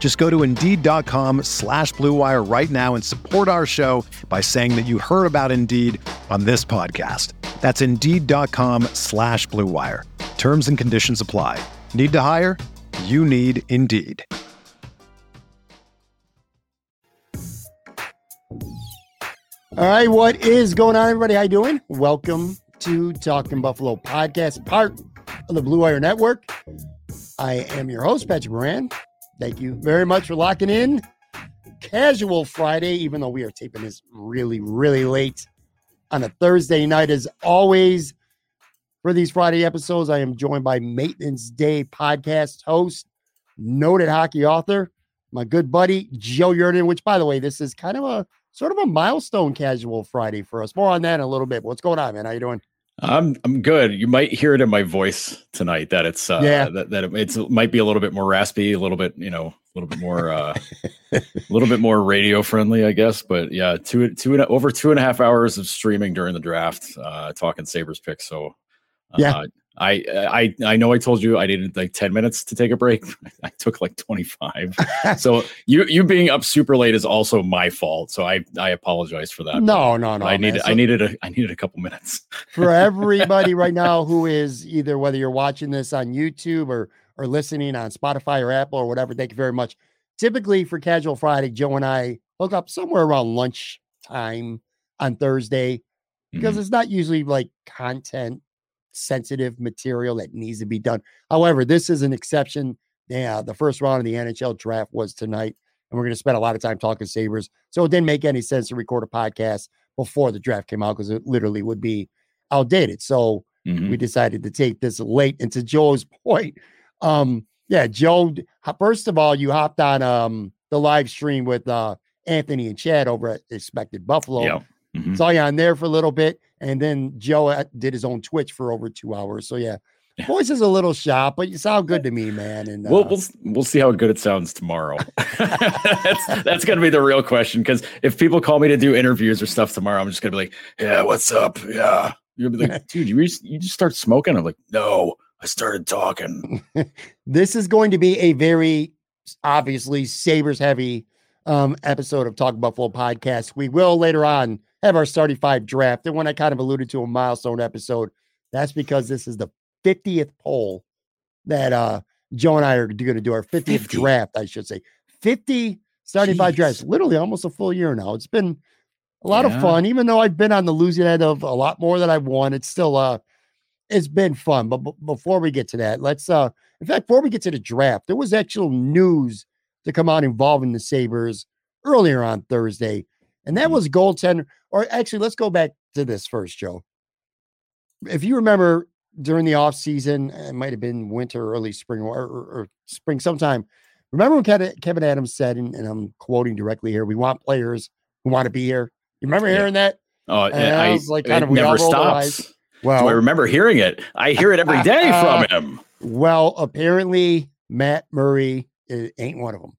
Just go to Indeed.com slash BlueWire right now and support our show by saying that you heard about Indeed on this podcast. That's Indeed.com slash BlueWire. Terms and conditions apply. Need to hire? You need Indeed. All right, what is going on, everybody? How you doing? Welcome to Talking Buffalo podcast, part of the Blue Wire Network. I am your host, Patrick Moran. Thank you very much for locking in. Casual Friday, even though we are taping this really, really late on a Thursday night, as always. For these Friday episodes, I am joined by Maintenance Day podcast host, noted hockey author, my good buddy Joe Yerdon, Which, by the way, this is kind of a sort of a milestone casual Friday for us. More on that in a little bit. What's going on, man? How you doing? I'm I'm good. You might hear it in my voice tonight that it's uh, Yeah. that, that it's it might be a little bit more raspy, a little bit you know a little bit more uh, a little bit more radio friendly, I guess. But yeah, two two and over two and a half hours of streaming during the draft, uh, talking Sabres picks. So uh, Yeah. I I I know I told you I needed like ten minutes to take a break. I took like twenty five. so you you being up super late is also my fault. So I I apologize for that. No, no, no. I man. needed So- I needed a I needed a couple minutes. for everybody right now who is either whether you're watching this on YouTube or or listening on Spotify or Apple or whatever, thank you very much. Typically for Casual Friday, Joe and I hook up somewhere around lunch time on Thursday because Mhm. it's not usually like content sensitive material that needs to be done. However, this is an exception. Yeah, the first round of the NHL draft was tonight, and we're going to spend a lot of time talking Sabres. So it didn't make any sense to record a podcast before the draft came out because it literally would be outdated. So Mhm. we decided to take this late. And to Joe's point, um, yeah, Joe, first of all, you hopped on um the live stream with uh Anthony and Chad over at Expected Buffalo. Yeah. Mhm. Saw you on there for a little bit, and then Joe uh, did his own Twitch for over two hours. So yeah, voice is a little shot, but you sound good to me, man. And uh, We'll, we'll we'll see how good it sounds tomorrow. that's that's gonna be the real question. Because if people call me to do interviews or stuff tomorrow, I'm just gonna be like, "Yeah, what's up? Yeah." You'll be like, "Dude, you just, you just start smoking." I'm like, "No, I started talking." this is going to be a very obviously Sabres heavy um, episode of Talk Buffalo podcast. We will later on have our starting five draft. And when I kind of alluded to a milestone episode, that's because this is the 50th poll that uh, Joe and I are going to do our 50th 50. draft, I should say. 50 starting five drafts, literally almost a full year now. It's been a lot of fun, even though I've been on the losing end of a lot more than I've won. It's still uh it's been fun. But b- before we get to that, let's uh in fact, before we get to the draft, there was actual news to come out involving the Sabres earlier on Thursday, and that Mhm. was goaltender. Or actually, let's go back to this first, Joe. If you remember during the off season, uh, it might have been winter, early spring, or, or, or spring sometime. Remember when Kevyn, Adams said, and, and I'm quoting directly here, we want players who want to be here. You remember Yeah. hearing that? Oh, And I, I was like, kind of, we never rolled our eyes. stops. Well, Do I remember hearing it? I hear it every day from uh, him. Well, apparently Matt Murray eh, ain't one of them.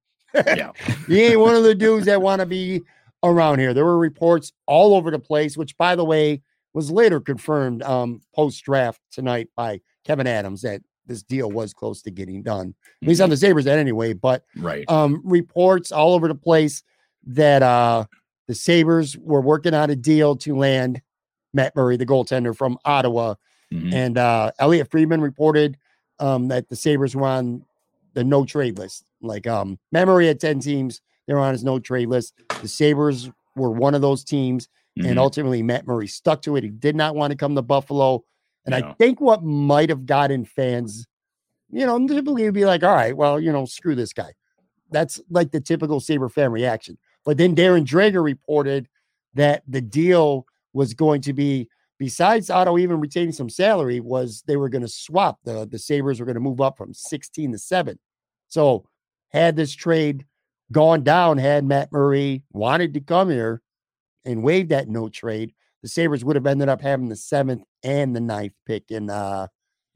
Yeah. he ain't one of the dudes that want to be around here. There were reports all over the place, which, by the way, was later confirmed um, post draft tonight by Kevyn Adams that this deal was close to getting done. He's on the Sabres at anyway, but Right. um, reports all over the place that uh, the Sabres were working on a deal to land Matt Murray, the goaltender from Ottawa. Mhm. And uh, Elliotte Friedman reported um, that the Sabres were on the no trade list. Like um, Matt Murray had 10 teams, they were on his no trade list. The Sabres were one of those teams. Mm-hmm. And ultimately, Matt Murray stuck to it. He did not want to come to Buffalo. And No. I think what might have gotten fans, you know, typically would be like, all right, well, you know, screw this guy. That's like the typical Sabre fan reaction. But then Darren Dreger reported that the deal was going to be, besides Otto even retaining some salary, was they were going to swap. The, the Sabres were going to move up from 16 to 7. So had this trade gone down, had Matt Murray wanted to come here and waived that no trade, the Sabres would have ended up having the seventh and the ninth pick in uh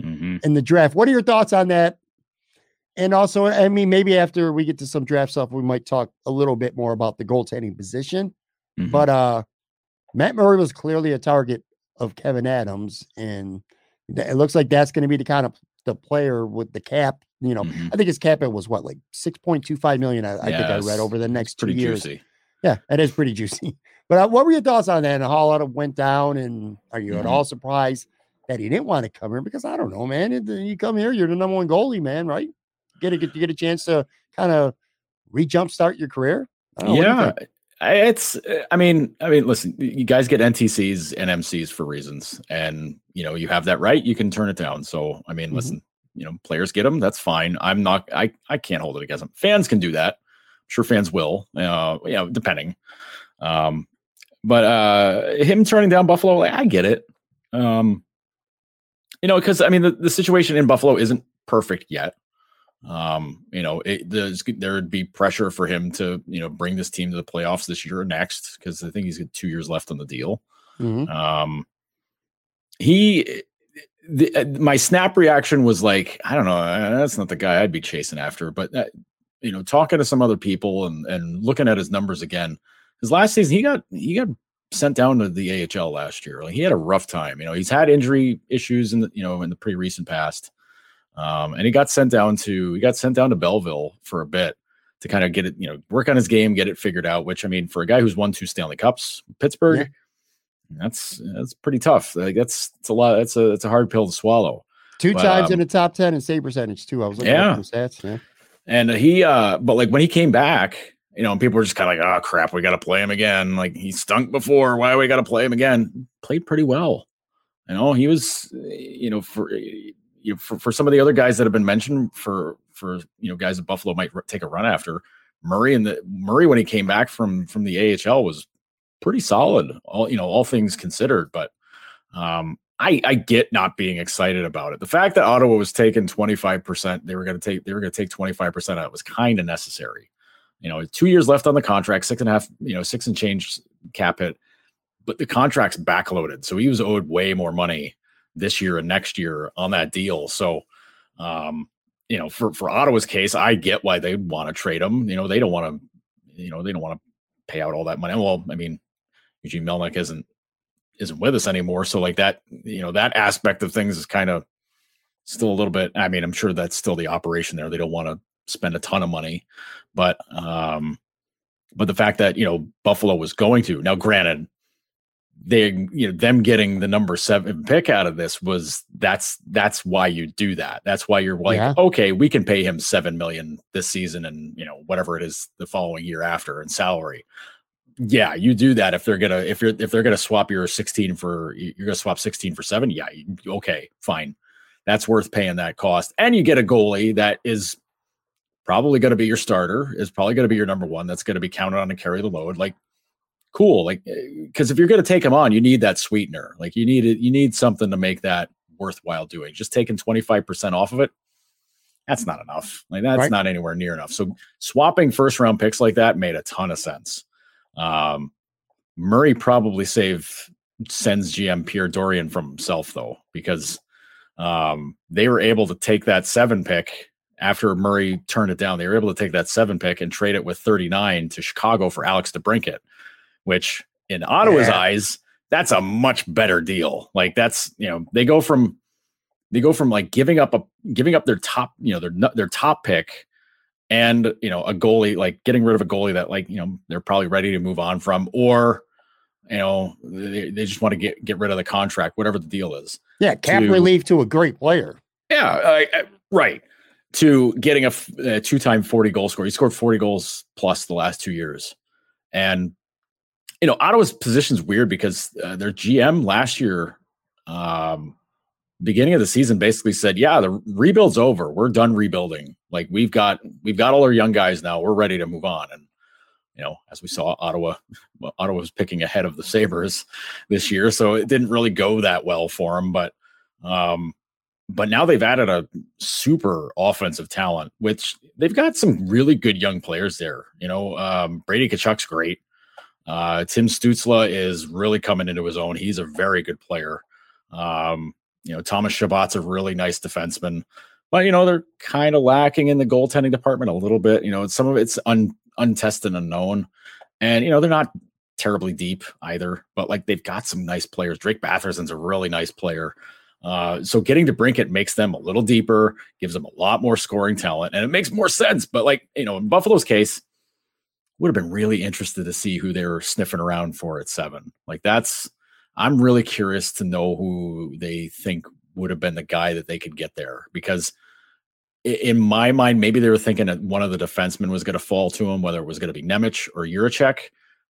Mhm. in the draft. What are your thoughts on that? And also, I mean, maybe after we get to some draft stuff, we might talk a little bit more about the goaltending position. Mhm. But uh Matt Murray was clearly a target of Kevyn Adams, and it looks like that's going to be the kind of the player with the cap. You know, Mhm. I think his cap it was what like six point two five million. I, I think I read over the next two pretty years. juicy. Yeah, it is pretty juicy. But uh, what were your thoughts on that and how it went down? And are you at Mhm. all surprised that he didn't want to come here? Because I don't know, man. It- You come here, you're the number one goalie, man, right? Get a, get, you get a chance to kind of re jumpstart your career. I don't know, what do you yeah it's uh, i mean i mean listen you guys get ntcs and mcs for reasons and you know you have that right you can turn it down so i mean Mhm. listen you know players get them that's fine. I'm not i i can't hold it against them fans can do that. I'm sure fans will uh you know depending. Um but uh him turning down buffalo like i get it. Um you know because i mean the, the situation in buffalo isn't perfect yet. Um, you know, it, there's there would be pressure for him to you know bring this team to the playoffs this year or next because I think he's got two years left on the deal. Mhm. Um, he, the, uh, my snap reaction was like, I don't know, uh, that's not the guy I'd be chasing after. But uh, you know, talking to some other people and and looking at his numbers again, his last season he got he got sent down to the AHL last year. Like he had a rough time. You know, he's had injury issues in the you know in the pretty recent past. Um, and he got sent down to he got sent down to Belleville for a bit to kind of get it, you know, work on his game, get it figured out. Which I mean, for a guy who's won two Stanley Cups, Pittsburgh, that's that's pretty tough. Like that's it's a lot. That's a it's a hard pill to swallow. Two But, times in um, the top 10 in save percentage, too. I was looking Yeah. at stats. Yeah. And he, uh, but like when he came back, you know, people were just kind of like, oh crap, we got to play him again. Like he stunk before. Why we got to play him again? Played pretty well. You know, he was, you know, for you know, for, for some of the other guys that have been mentioned for for you know guys that Buffalo might r- take a run after. Murray and the Murray when he came back from from the AHL was pretty solid. All you know, all things considered, but um, I I get not being excited about it. The fact that Ottawa was taking twenty five percent, they were going to take they were going to take twenty five percent out was kind of necessary. You know, two years left on the contract, six and a half, you know, six and change cap hit, but the contract's backloaded, so he was owed way more money this year and next year on that deal. So, um, you know, for for Ottawa's case, I get why they want to trade him. You know, they don't want to, you know, they don't want to pay out all that money. Well, I mean, Eugene Melnyk isn't isn't with us anymore, so like that, you know, that aspect of things is kind of still a little bit. I mean, I'm sure that's still the operation there. They don't want to spend a ton of money, but um, but the fact that you know Buffalo was going to now, granted, they you know them getting the number seven pick out of this was that's that's why you do that. That's why you're like, Yeah. okay, we can pay him seven million this season and you know whatever it is the following year after in salary. Yeah, you do that if they're gonna if you're if they're gonna swap your 16 for you're gonna swap 16 for seven. Yeah, okay, fine. That's worth paying that cost. And you get a goalie that is probably going to be your starter, is probably going to be your number one. That's going to be counted on to carry the load. Like, cool. Like, eh, because if you're going to take him on, you need that sweetener. Like, you need it. You need something to make that worthwhile doing. Just taking 25% off of it, that's not enough. Like, that's Right. not anywhere near enough. So, swapping first round picks like that made a ton of sense. Um, Murray probably saved sends GM Pierre Dorion from himself though, because um, they were able to take that seven pick after Murray turned it down. They were able to take that seven pick and trade it with 39 to Chicago for Alex DeBrincat, which in Ottawa's Yeah. eyes, that's a much better deal. Like that's, you know, they go from they go from like giving up a giving up their top, you know, their their top pick and, you know, a goalie like getting rid of a goalie that like, you know, they're probably ready to move on from or you know, they, they just want to get get rid of the contract, whatever the deal is. Yeah. Cap To- relief to a great player. Yeah, I, I- right. To getting a two-time 40 goal score. He scored 40 goals plus the last two years. And you know, Ottawa's position's weird because uh, their GM last year, um, beginning of the season, basically said, "Yeah, the rebuild's over. We're done rebuilding. Like we've got we've got all our young guys now. We're ready to move on." And you know, as we saw, Ottawa, well, Ottawa was picking ahead of the Sabres this year, so it didn't really go that well for them. But, um, but now they've added a super offensive talent, which they've got some really good young players there. You know, um, Brady Tkachuk's great. Uh, Tim Stützle is really coming into his own. He's a very good player. Um, you know, Thomas Chabot's a really nice defenseman, but you know they're kind of lacking in the goaltending department a little bit. You know, some of it's un, untested, unknown, and you know they're not terribly deep either. But like they've got some nice players. Drake Batherson's a really nice player. Uh, so getting DeBrincat makes them a little deeper, gives them a lot more scoring talent, and it makes more sense. But like you know, in Buffalo's case, would have been really interested to see who they were sniffing around for at seven. Like that's I'm really curious to know who they think would have been the guy that they could get there because in my mind, maybe they were thinking that one of the defensemen was going to fall to him, whether it was going to be Nemec or Jiricek.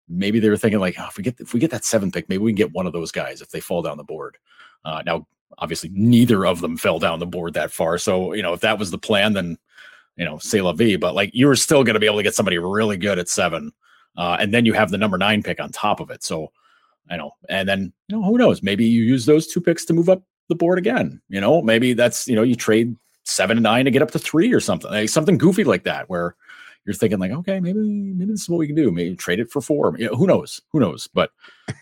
Maybe they were thinking like, oh, if we get if we get that seventh pick, maybe we can get one of those guys if they fall down the board. Uh, now, obviously, neither of them fell down the board that far. So you know, if that was the plan, then you know, say la vie. But like, you were still going to be able to get somebody really good at seven, uh, and then you have the number nine pick on top of it. So I know, and then you know, who knows? Maybe you use those two picks to move up the board again. You know, maybe that's you know, you trade seven and nine to get up to three or something, like something goofy like that, where you're thinking like, okay, maybe maybe this is what we can do. Maybe trade it for four. You know, who knows? Who knows? But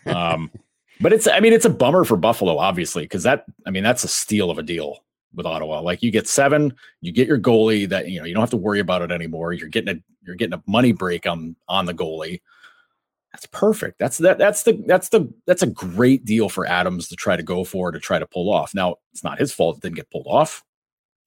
um, but it's I mean it's a bummer for Buffalo, obviously, because that I mean that's a steal of a deal with Ottawa. Like you get seven, you get your goalie that you know you don't have to worry about it anymore. You're getting a you're getting a money break on on the goalie. That's perfect. That's that that's the that's the that's a great deal for Adams to try to go for to try to pull off. Now it's not his fault it didn't get pulled off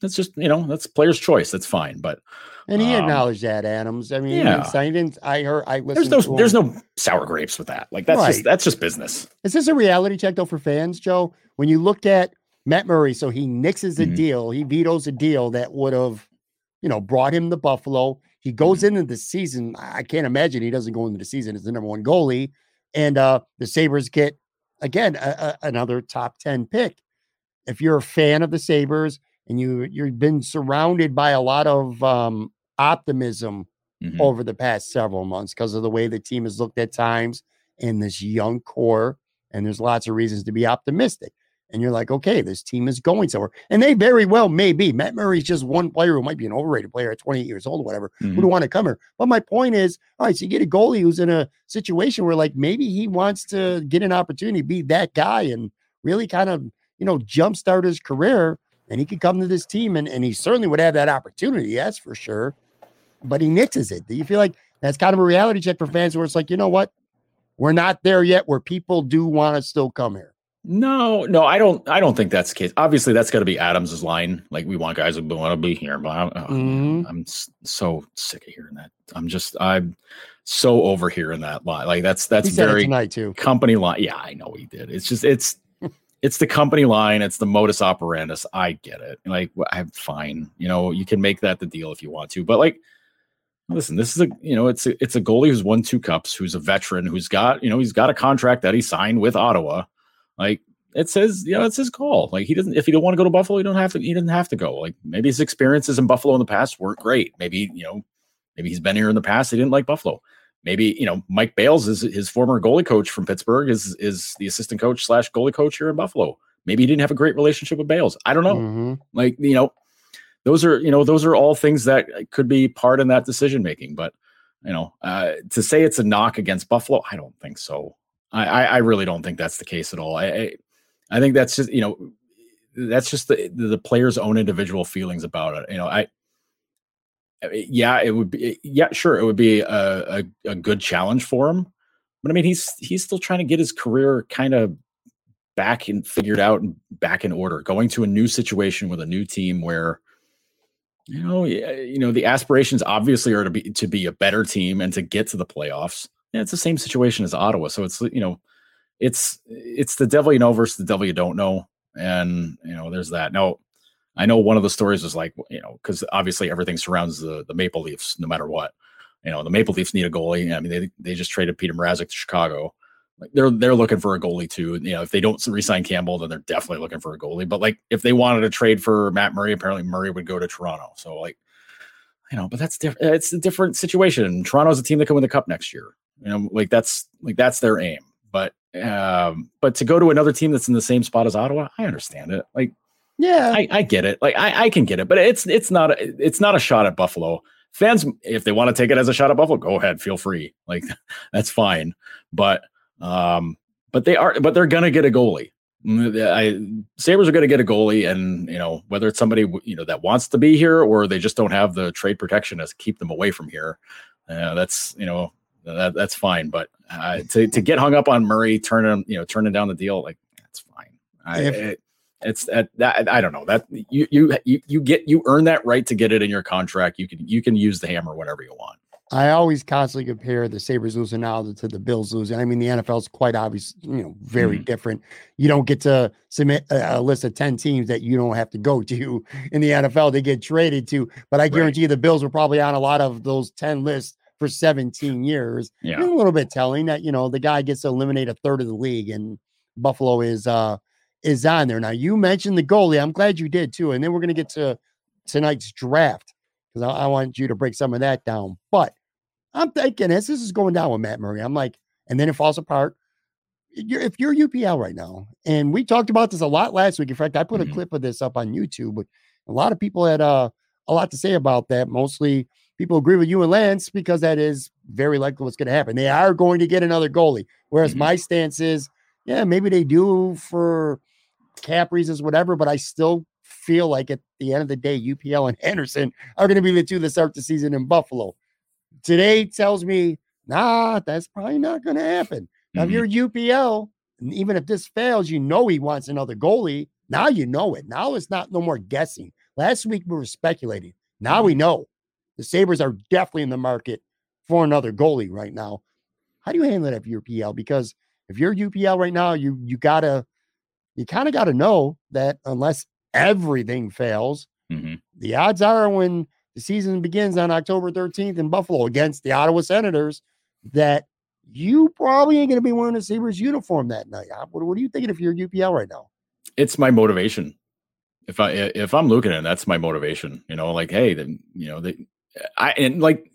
that's just you know that's player's choice. That's fine. But and he um, acknowledged that Adams. I mean, yeah. I didn't. I heard. I listened. There's no. There's no sour grapes with that. Like that's right. just that's just business. Is this a reality check though for fans, Joe? When you look at Matt Murray, so he nixes a mm-hmm. deal, he vetoes a deal that would have, you know, brought him to Buffalo. He goes mm-hmm. into the season. I can't imagine he doesn't go into the season as the number one goalie, and uh the Sabres get again a, a, another top ten pick. If you're a fan of the Sabres and you you've been surrounded by a lot of um, optimism mm-hmm. over the past several months because of the way the team has looked at times in this young core, and there's lots of reasons to be optimistic. And you're like, okay, this team is going somewhere, and they very well may be. Matt Murray's just one player who might be an overrated player at 28 years old or whatever, mm-hmm. who want to come here. But my point is, all right, so you get a goalie who's in a situation where like maybe he wants to get an opportunity, be that guy, and really kind of you know jumpstart his career and he could come to this team and, and he certainly would have that opportunity, that's for sure. But he nixes it. Do you feel like that's kind of a reality check for fans where it's like, you know what? We're not there yet where people do want to still come here. No, no, I don't. I don't think that's the case. Obviously, that's got to be Adams's line. Like we want guys who want to be here, but I'm, mm-hmm. I'm so sick of hearing that. I'm just, I'm so over hearing that line. Like that's that's very tonight too. company line. Yeah, I know he did. It's just it's it's the company line, it's the modus operandus. I get it. Like I'm fine. You know, you can make that the deal if you want to. But like listen, this is a you know, it's a it's a goalie who's won two cups, who's a veteran, who's got, you know, he's got a contract that he signed with Ottawa. Like it says, you know, it's his call. Like he doesn't if he don't want to go to Buffalo, he don't have to he doesn't have to go. Like maybe his experiences in Buffalo in the past weren't great. Maybe, you know, maybe he's been here in the past, he didn't like Buffalo maybe you know Mike Bales is his former goalie coach from Pittsburgh is is the assistant coach slash goalie coach here in Buffalo. Maybe he didn't have a great relationship with Bales. I don't know. Mm-hmm. Like you know, those are you know those are all things that could be part in that decision making. But you know, uh, to say it's a knock against Buffalo, I don't think so. I I, really don't think that's the case at all. I, I I think that's just you know that's just the the player's own individual feelings about it. You know, I yeah, it would be. Yeah, sure, it would be a, a, a good challenge for him. But I mean, he's he's still trying to get his career kind of back and figured out and back in order. Going to a new situation with a new team where you know, you know, the aspirations obviously are to be to be a better team and to get to the playoffs. Yeah, it's the same situation as Ottawa. So it's you know, it's it's the devil you know versus the devil you don't know, and you know, there's that. Now, I know one of the stories was like, you know, because obviously everything surrounds the the Maple Leafs, no matter what. You know, the Maple Leafs need a goalie. I mean, they they just traded Petr Mrazek to Chicago. like they're they're looking for a goalie too. You know, if they don't resign Campbell, then they're definitely looking for a goalie. But like if they wanted to trade for Matt Murray, apparently Murray would go to Toronto. So like, you know, but that's different. It's a different situation. Toronto's a team that can win the cup next year. You know, like that's like that's their aim. But um, but to go to another team that's in the same spot as Ottawa, I understand it. Like, yeah, I, I get it. Like I, I can get it, but it's it's not a, it's not a shot at Buffalo fans. If they want to take it as a shot at Buffalo, go ahead, feel free. Like that's fine. But um, but they are, but they're gonna get a goalie. Mm, I Sabres are going to get a goalie, and you know whether it's somebody you know that wants to be here or they just don't have the trade protection to keep them away from here. Uh, that's you know that, that's fine. But uh, to to get hung up on Murray turning you know turning down the deal, like that's fine. I, it, it's that, that I don't know that you you you you get you earn that right to get it in your contract. You can you can use the hammer whatever you want. I always constantly compare the Sabres losing now to the Bills losing. I mean, the NFL is quite obvious, you know, very mm different. You don't get to submit a, a, list of 10 teams that you don't have to go to in the NFL. They get traded to, but I guarantee right. you the Bills were probably on a lot of those 10 lists for 17 years. Yeah. a little bit telling that, you know, the guy gets to eliminate a third of the league and Buffalo is uh is on there. Now you mentioned the goalie. I'm glad you did too. And then we're gonna get to tonight's draft because I, I want you to break some of that down. But I'm thinking as this is going down with Matt Murray, I'm like, and then it falls apart. You're, if you're UPL right now, and we talked about this a lot last week. In fact, I put mm-hmm. a clip of this up on YouTube, but a lot of people had uh, a lot to say about that. Mostly people agree with you and Lance because that is very likely what's going to happen. They are going to get another goalie. Whereas mm-hmm. my stance is, yeah, maybe they do for cap reasons, whatever, but I still feel like at the end of the day, UPL and Anderson are going to be the two that start the season in Buffalo. Today tells me, nah, that's probably not going to happen. Now, mm-hmm. if you're UPL, and even if this fails, you know he wants another goalie. Now you know it. Now it's not no more guessing. Last week we were speculating. Now we mm-hmm. know the Sabres are definitely in the market for another goalie right now. How do you handle that if you're UPL? Because if you're UPL right now, you you gotta you kind of gotta know that unless everything fails, mm-hmm. the odds are when the season begins on October 13th in Buffalo against the Ottawa Senators that you probably ain't going to be wearing a Sabres uniform that night. What, what are you thinking if you're UPL right now? It's my motivation. If I if I'm looking at it, that's my motivation. You know, like hey, then you know, the, I and like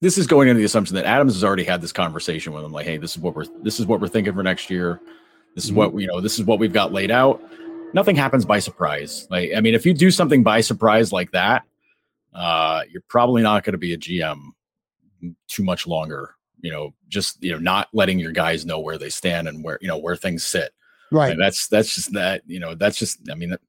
this is going into the assumption that Adams has already had this conversation with him. Like, hey, this is what we're this is what we're thinking for next year. This is mm-hmm. what you know. This is what we've got laid out. Nothing happens by surprise. Like, I mean, if you do something by surprise like that, uh, you're probably not going to be a GM too much longer. You know, just you know, not letting your guys know where they stand and where you know where things sit. Right. And that's that's just that. You know, that's just. I mean, that,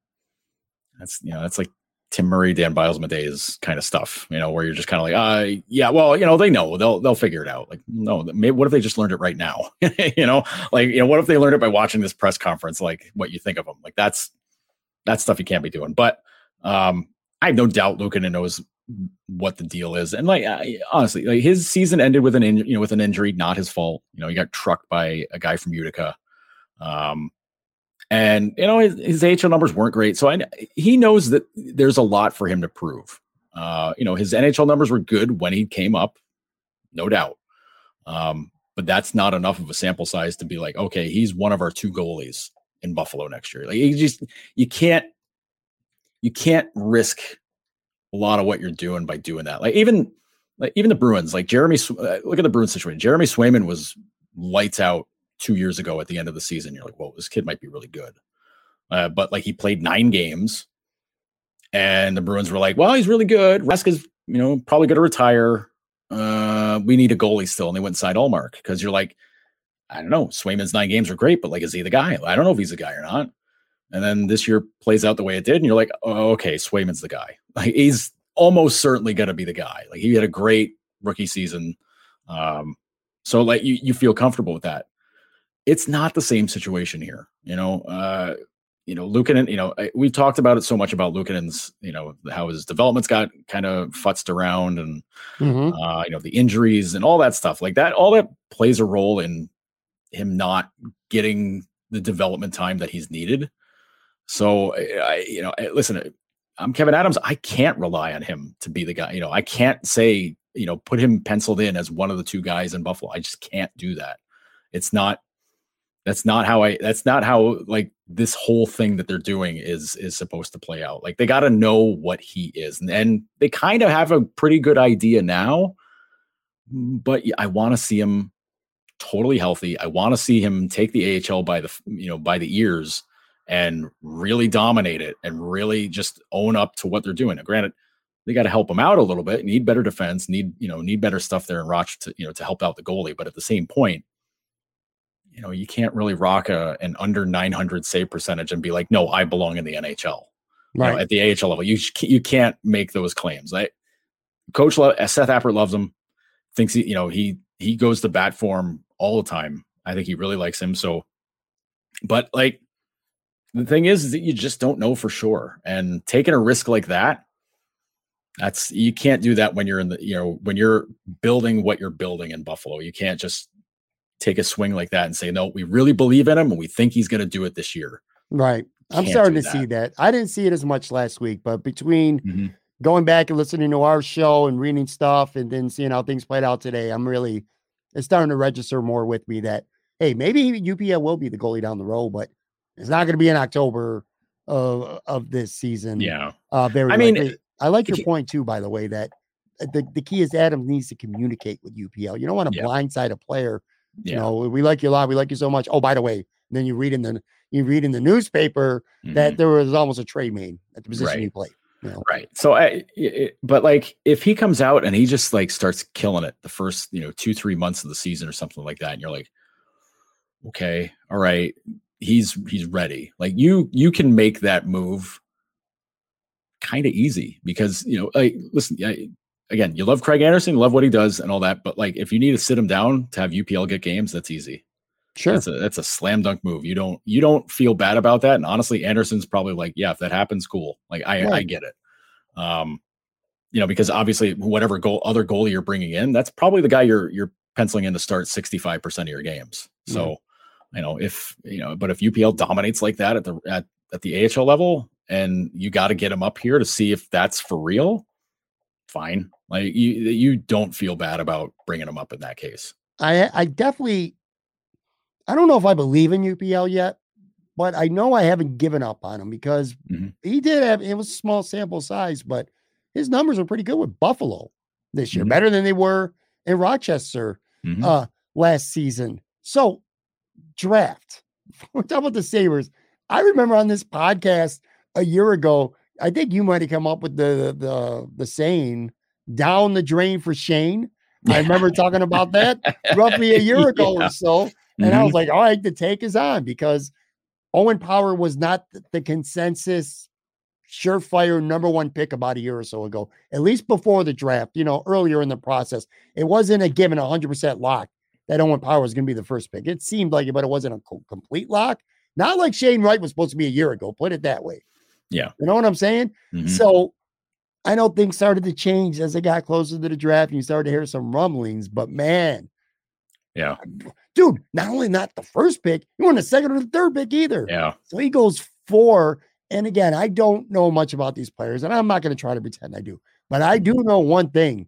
that's you know, that's like Tim Murray, Dan Bylsma days kind of stuff. You know, where you're just kind of like, uh, yeah, well, you know, they know they'll they'll figure it out. Like, no, maybe, what if they just learned it right now? you know, like you know, what if they learned it by watching this press conference? Like, what you think of them? Like, that's that's stuff you can't be doing. But um, I have no doubt Luukkonen knows what the deal is. And like I, honestly, like his season ended with an in, you know with an injury, not his fault. You know, he got trucked by a guy from Utica. Um, and you know his, his AHL numbers weren't great, so I he knows that there's a lot for him to prove. Uh, you know, his NHL numbers were good when he came up, no doubt. Um, but that's not enough of a sample size to be like, okay, he's one of our two goalies in Buffalo next year. Like you just you can't you can't risk a lot of what you're doing by doing that. Like even like even the Bruins, like Jeremy, uh, look at the Bruins situation. Jeremy Swayman was lights out two years ago at the end of the season. You're like, well, this kid might be really good. Uh, but like he played nine games, and the Bruins were like, well, he's really good. Raska's, you know, probably going to retire. Uh, we need a goalie still, and they went and signed Ullmark because you're like, I don't know, Swayman's nine games are great, but like, is he the guy? I don't know if he's the guy or not. And then this year plays out the way it did, and you're like, oh, okay, Swayman's the guy. Like he's almost certainly going to be the guy. Like he had a great rookie season, um, so like you you feel comfortable with that. It's not the same situation here, you know. Uh, you know, Luukkonen, you know, we've talked about it so much about Luukkonen's, you know, how his development's got kind of futzed around and, mm-hmm. uh, you know, the injuries and all that stuff like that. All that plays a role in him not getting the development time that he's needed. So, I, you know, listen, I'm Kevyn Adams. I can't rely on him to be the guy. You know, I can't say, you know, put him penciled in as one of the two guys in Buffalo. I just can't do that. It's not that's not how I that's not how like this whole thing that they're doing is is supposed to play out. Like they got to know what he is. And, and they kind of have a pretty good idea now. But I want to see him totally healthy. I want to see him take the AHL by the you know by the ears and really dominate it and really just own up to what they're doing. Now, granted, they got to help him out a little bit. Need better defense. Need you know need better stuff there in Roch to you know to help out the goalie. But at the same point, you know, you can't really rock a an under 900 save percentage and be like, no, I belong in the NHL. Right. You know, at the AHL level, you you can't make those claims. Right? Coach lo- uh, Seth Appert loves him. Thinks he, you know, he he goes to bat for him all the time. I think he really likes him. So, but like the thing is, is that you just don't know for sure. And taking a risk like that, that's you can't do that when you're in the you know when you're building what you're building in Buffalo. You can't just take a swing like that and say, no, we really believe in him and we think he's going to do it this year. Right. I'm starting to that. see that. I didn't see it as much last week, but between mm-hmm. going back and listening to our show and reading stuff and then seeing how things played out today, I'm really it's starting to register more with me that hey, maybe UPL will be the goalie down the road, but it's not going to be in October of of this season. Yeah. Uh, very. I mean, I like your point too. By the way, that uh, the, the key is Adams needs to communicate with UPL. You don't want to yeah. blindside a player yeah. You know, we like you a lot. We like you so much. Oh, by the way, then you read in the you read in the newspaper mm-hmm. that there was almost a trade made at the position right. you played. You know? Right. So I, it, but like if he comes out and he just like starts killing it the first, you know, two, three months of the season or something like that, and you're like, okay, all right, he's he's ready. Like you you can make that move kind of easy because you know, like listen, I, again, you love Craig Anderson, love what he does and all that, but like if you need to sit him down to have UPL get games, that's easy. Sure. That's a that's a slam dunk move. You don't you don't feel bad about that. And honestly, Anderson's probably like, yeah, if that happens, cool. Like I right. I get it. Um, you know, because obviously whatever goal other goalie you're bringing in, that's probably the guy you're you're penciling in to start 65% of your games. So, mm-hmm. you know, if you know, but if UPL dominates like that at the at at the AHL level and you got to get him up here to see if that's for real, fine. Like you, you don't feel bad about bringing him up in that case. I, I definitely, I don't know if I believe in UPL yet, but I know I haven't given up on him because mm-hmm. he did have it was small sample size, but his numbers are pretty good with Buffalo this year, mm-hmm. better than they were in Rochester mm-hmm. uh, last season. So draft. We're talking about the Sabres. I remember on this podcast a year ago, I think you might have come up with the the the saying down the drain for Shane. I remember talking about that roughly a year ago yeah. or so. And mm-hmm. I was mm-hmm. like, all right, the take is on because Owen Power was not the consensus surefire number one pick about a year or so ago, at least before the draft, you know, earlier in the process. It wasn't a given 100% lock that Owen Power was going to be the first pick. It seemed like it, but it wasn't a complete lock. Not like Shane Wright was supposed to be a year ago, put it that way. Yeah. You know what I'm saying? Mm-hmm. So I know things started to change as they got closer to the draft and you started to hear some rumblings, but man. Yeah. Dude, not only not the first pick, he won the second or the third pick either. Yeah. So he goes four. And again, I don't know much about these players, and I'm not going to try to pretend I do, but I do know one thing.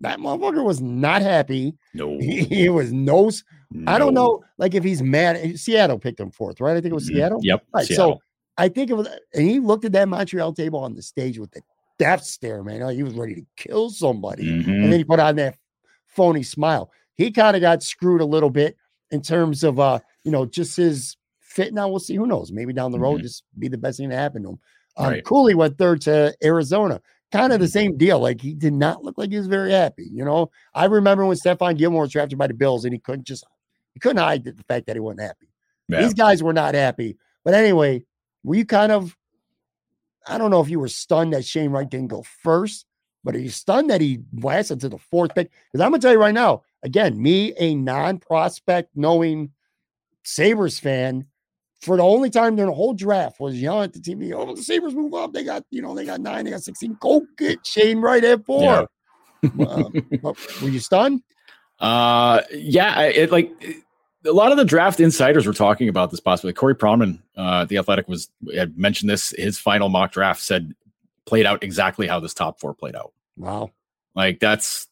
That motherfucker was not happy. No, he, he was no, no, I don't know, like if he's mad. Seattle picked him fourth, right? I think it was mm-hmm. Seattle. Yep. Right. Seattle. So I think it was, and he looked at that Montreal table on the stage with the death stare, man. Oh, he was ready to kill somebody. Mm-hmm. And then he put on that phony smile. He kind of got screwed a little bit in terms of uh, you know, just his fit. Now we'll see. Who knows? Maybe down the road, mm-hmm. just be the best thing to happen to him. Um, right. Cooley went third to Arizona. Kind of the mm-hmm. same deal. Like he did not look like he was very happy. You know, I remember when Stephon Gilmore was drafted by the Bills and he couldn't just he couldn't hide the fact that he wasn't happy. Yeah. These guys were not happy. But anyway, were you kind of I don't know if you were stunned that Shane Wright didn't go first, but are you stunned that he lasted to the fourth pick? Because I'm gonna tell you right now, again, me, a non-prospect, knowing Sabres fan, for the only time during the whole draft was yelling at the TV, oh, the Sabres move up. They got, you know, they got nine, they got 16. Go get Shane Wright at four. Yeah. uh, were you stunned? Uh yeah, it like a lot of the draft insiders were talking about this possibility. Corey Pronman, uh, the Athletic, was had mentioned this. His final mock draft said played out exactly how this top four played out. Wow, like that's,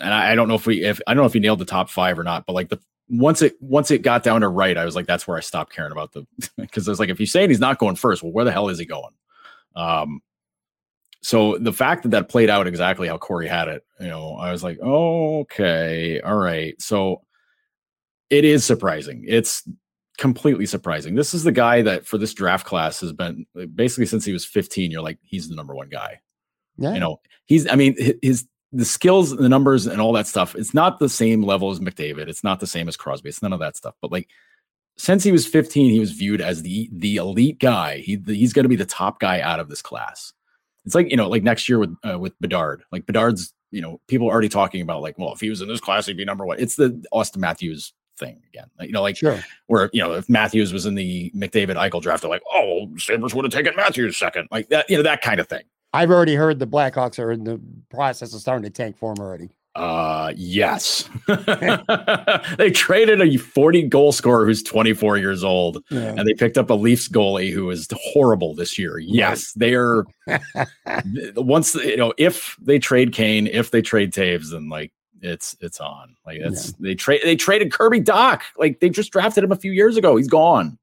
and I, I don't know if we, if I don't know if he nailed the top five or not, but like the once it once it got down to right, I was like, that's where I stopped caring about the because I was like, if you're saying he's not going first, well, where the hell is he going? Um, so the fact that that played out exactly how Corey had it, you know, I was like, oh, okay, all Wright. So it is surprising. It's completely surprising. This is the guy that for this draft class has been basically since he was 15. You're like, he's the number one guy. Yeah. You know, he's. I mean, his the skills, and the numbers, and all that stuff. It's not the same level as McDavid. It's not the same as Crosby. It's none of that stuff. But like since he was 15, he was viewed as the the elite guy. He the, he's going to be the top guy out of this class. It's like you know, like next year with uh, with Bedard. Like Bedard's, you know, people are already talking about like, well, if he was in this class, he'd be number one. It's the Auston Matthews thing again. You know, like sure. where you know, if Matthews was in the McDavid Eichel draft, they're like, oh, Sabres would have taken Matthews second, like that, you know, that kind of thing. I've already heard the Blackhawks are in the process of starting to tank for him already. Uh, yes. they traded a 40 goal scorer who's 24 years old, yeah. and they picked up a Leafs goalie who is horrible this year. Yes, they are. once you know, if they trade Kane, if they trade Toews, then like it's it's on. Like it's yeah. they trade they traded Kirby Dach. Like they just drafted him a few years ago. He's gone.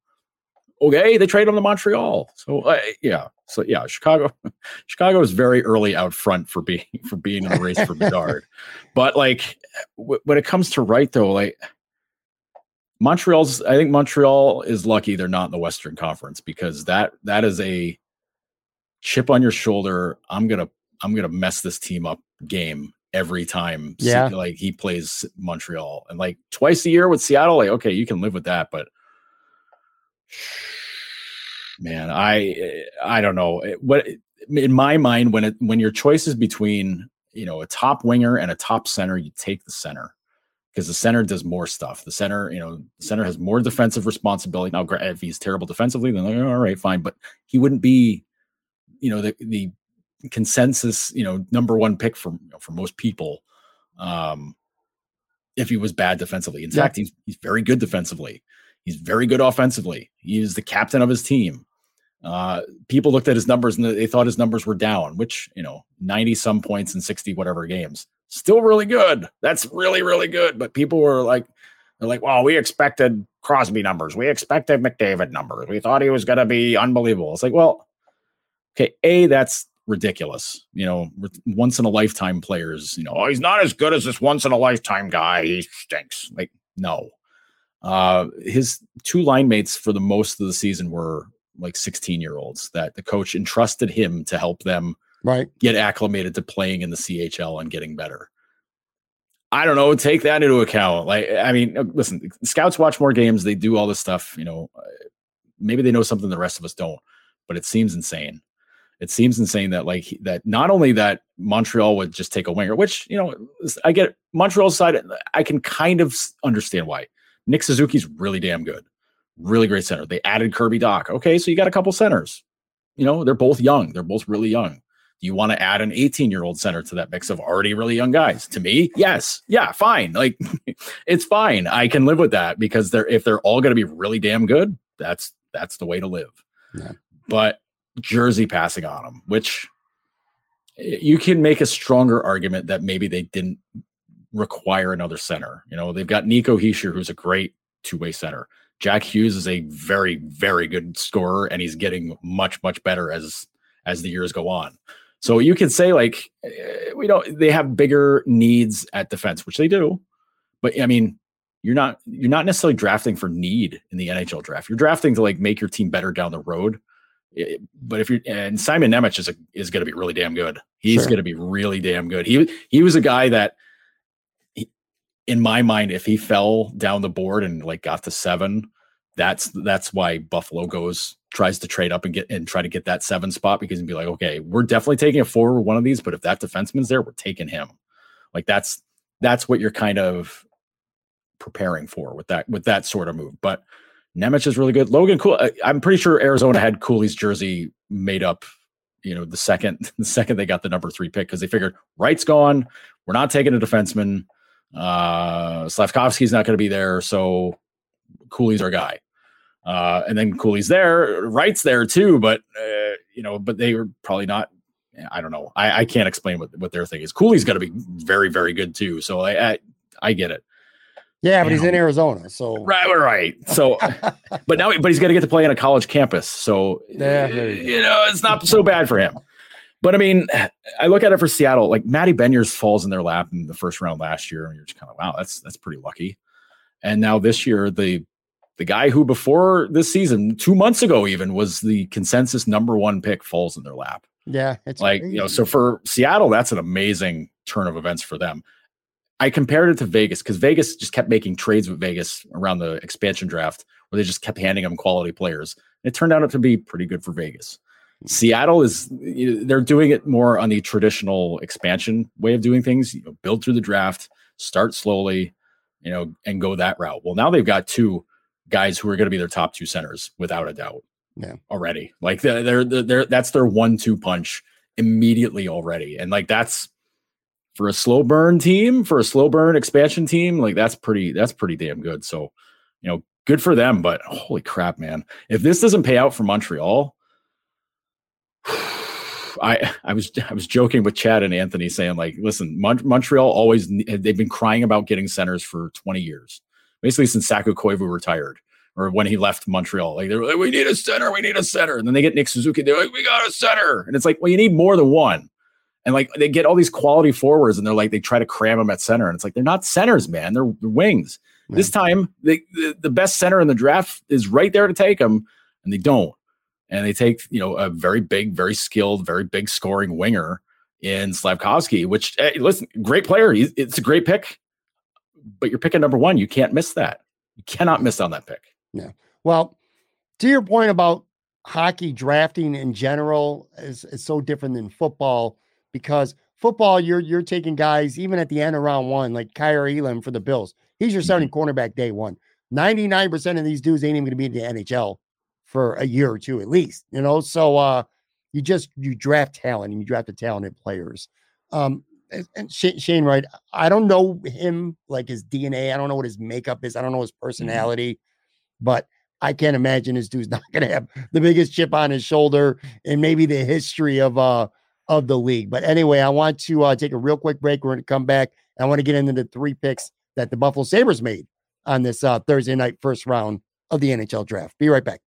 Okay, they traded him to Montreal. So uh, yeah, so yeah, Chicago, Chicago is very early out front for being for being in the race for Bedard. but like w- when it comes to Wright though, like Montreal's, I think Montreal is lucky they're not in the Western Conference because that that is a chip on your shoulder. I'm gonna I'm gonna mess this team up game every time. Yeah, like he plays Montreal and like twice a year with Seattle. Like okay, you can live with that, but man, I eh, I don't know eh, what eh, in my mind when it when your choice is between you know a top winger and a top center, you take the center because the center does more stuff. The center, you know, the center has more defensive responsibility. Now, if he's terrible defensively, then like, all right, fine, but he wouldn't be, you know, the the consensus, you know, number one pick for you know, for most people. Um, if he was bad defensively, in yeah. fact, he's he's very good defensively. He's very good offensively. He is the captain of his team. Uh, people looked at his numbers and they thought his numbers were down, which, you know, 90 some points in 60 whatever games. Still really good. That's really, really good. But people were like, they're like, well, we expected Crosby numbers. We expected McDavid numbers. We thought he was going to be unbelievable. It's like, well, okay, A, that's ridiculous. You know, once in a lifetime players, you know, oh, he's not as good as this once in a lifetime guy. He stinks. Like, no. Uh, his two line mates for the most of the season were like 16 year olds that the coach entrusted him to help them right get acclimated to playing in the CHL and getting better. I don't know. Take that into account. Like, I mean, uh, listen, scouts watch more games. They do all this stuff. You know, maybe they know something the rest of us don't. But it seems insane. It seems insane that like that. Not only that Montreal would just take a winger, which you know, I get Montreal's side. I can kind of understand why. Nick Suzuki's really damn good, really great center. They added Kirby Dach. Okay, so you got a couple centers. You know, they're both young. They're both really young. Do you want to add an 18 year old center to that mix of already really young guys? To me, yes. Yeah, fine. Like it's fine. I can live with that because they're if they're all going to be really damn good, that's that's the way to live. Yeah. But Jersey passing on them, which you can make a stronger argument that maybe they didn't require another center. You know, they've got Nico Hischier, who's a great two way center. Jack Hughes is a very, very good scorer, and he's getting much, much better as as the years go on. So you can say like eh, we don't they have bigger needs at defense, which they do. But I mean, you're not you're not necessarily drafting for need in the NHL draft. You're drafting to like make your team better down the road. But if you're and Simon Nemec is a, is going to be really damn good. He's sure. going to be really damn good. He he was a guy that in my mind, if he fell down the board and like got to seven, that's that's why Buffalo goes tries to trade up and get and try to get that seven spot because he'd be like, okay, we're definitely taking a forward one of these, but if that defenseman's there, we're taking him. Like that's that's what you're kind of preparing for with that with that sort of move. But Nemec is really good. Logan Cool. I'm pretty sure Arizona had Cooley's jersey made up. You know, the second the second they got the number three pick because they figured Wright's gone. We're not taking a defenseman. Uh, Slafkovsky's not going to be there, so Cooley's our guy. Uh, and then Cooley's there, Wright's there too, but uh, you know, but they were probably not. I don't know. I, I can't explain what, what their thing is. Cooley's got to be very, very good too. So I, I, I get it. Yeah, but he's know. in Arizona, so right, right. So, but now, but he's got to get to play on a college campus, so yeah, you, you know it's not so bad for him. But I mean, I look at it for Seattle. Like Matty Beniers falls in their lap in the first round last year, and you're just kind of wow, that's that's pretty lucky. And now this year, the the guy who before this season, two months ago even, was the consensus number one pick falls in their lap. Yeah, it's like crazy. you know. So for Seattle, that's an amazing turn of events for them. I compared it to Vegas because Vegas just kept making trades with Vegas around the expansion draft, where they just kept handing them quality players. It turned out to be pretty good for Vegas. Hmm. Seattle is they're doing it more on the traditional expansion way of doing things. You know, build through the draft, start slowly, you know, and go that route. Well, now they've got two guys who are going to be their top two centers without a doubt. Yeah, already like they're, they're they're that's their one-two punch immediately already, and like that's for a slow burn team, for a slow burn expansion team, like that's pretty that's pretty damn good. So, you know, good for them. But holy crap, man! If this doesn't pay out for Montreal I I was I was joking with Chad and Anthony saying like, listen, Mon- Montreal always they've been crying about getting centers for 20 years, basically since Saku Koivu retired or when he left Montreal. Like they're like, we need a center, we need a center, and then they get Nick Suzuki. They're like, we got a center, and it's like, well, you need more than one. And like they get all these quality forwards, and they're like they try to cram them at center, and it's like they're not centers, man. They're, they're wings. This time, they, the the best center in the draft is right there to take them, and they don't and they take you know a very big, very skilled, very big scoring winger in Slafkovsky. Which hey, listen, great player. It's a great pick, but you're picking number one. You can't miss that. You cannot miss on that pick. Yeah. Well, to your point about hockey drafting in general is, is so different than football because football you're you're taking guys even at the end of round one like Kaiir Elam for the Bills. He's your starting mm-hmm. cornerback day one. 99% of these dudes ain't even going to be in the NHL for a year or two at least, you know. So uh you just you draft talent and you draft the talented players. Um and Shane Wright, I don't know him like his DNA. I don't know what his makeup is. I don't know his mm-hmm. personality, mm-hmm. but I can't imagine this dude's not going to have the biggest chip on his shoulder and maybe the history of uh of the league. But anyway, I want to uh, take a real quick break. We're going to come back. I want to get into the three picks that the Buffalo Sabres made on this uh, Thursday night first round of the NHL draft. Be right back.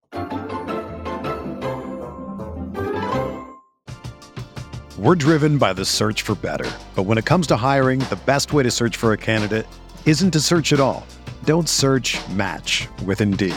We're driven by the search for better. But when it comes to hiring, the best way to search for a candidate isn't to search at all. Don't search match with Indeed.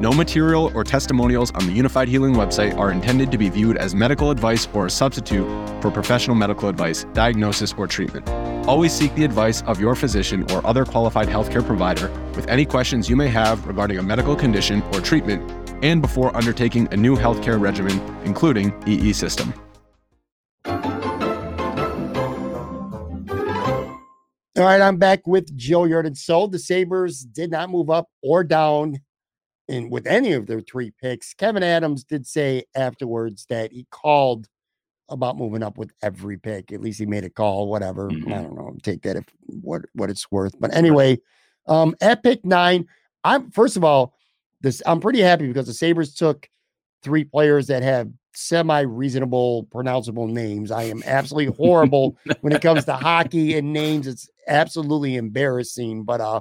No material or testimonials on the Unifyd Healing website are intended to be viewed as medical advice or a substitute for professional medical advice, diagnosis, or treatment. Always seek the advice of your physician or other qualified healthcare provider with any questions you may have regarding a medical condition or treatment and before undertaking a new healthcare regimen, including EE system. All right, I'm back with Joe. So the Sabres did not move up or down in with any of their three picks. Kevyn Adams did say afterwards that he called about moving up with every pick. At least he made a call, whatever. Mm-hmm. I don't know. Take that if what what it's worth. But anyway, um, at pick nine, I'm first of all, this I'm pretty happy because the Sabres took three players that have semi reasonable pronounceable names. I am absolutely horrible when it comes to hockey and names. It's absolutely embarrassing. But uh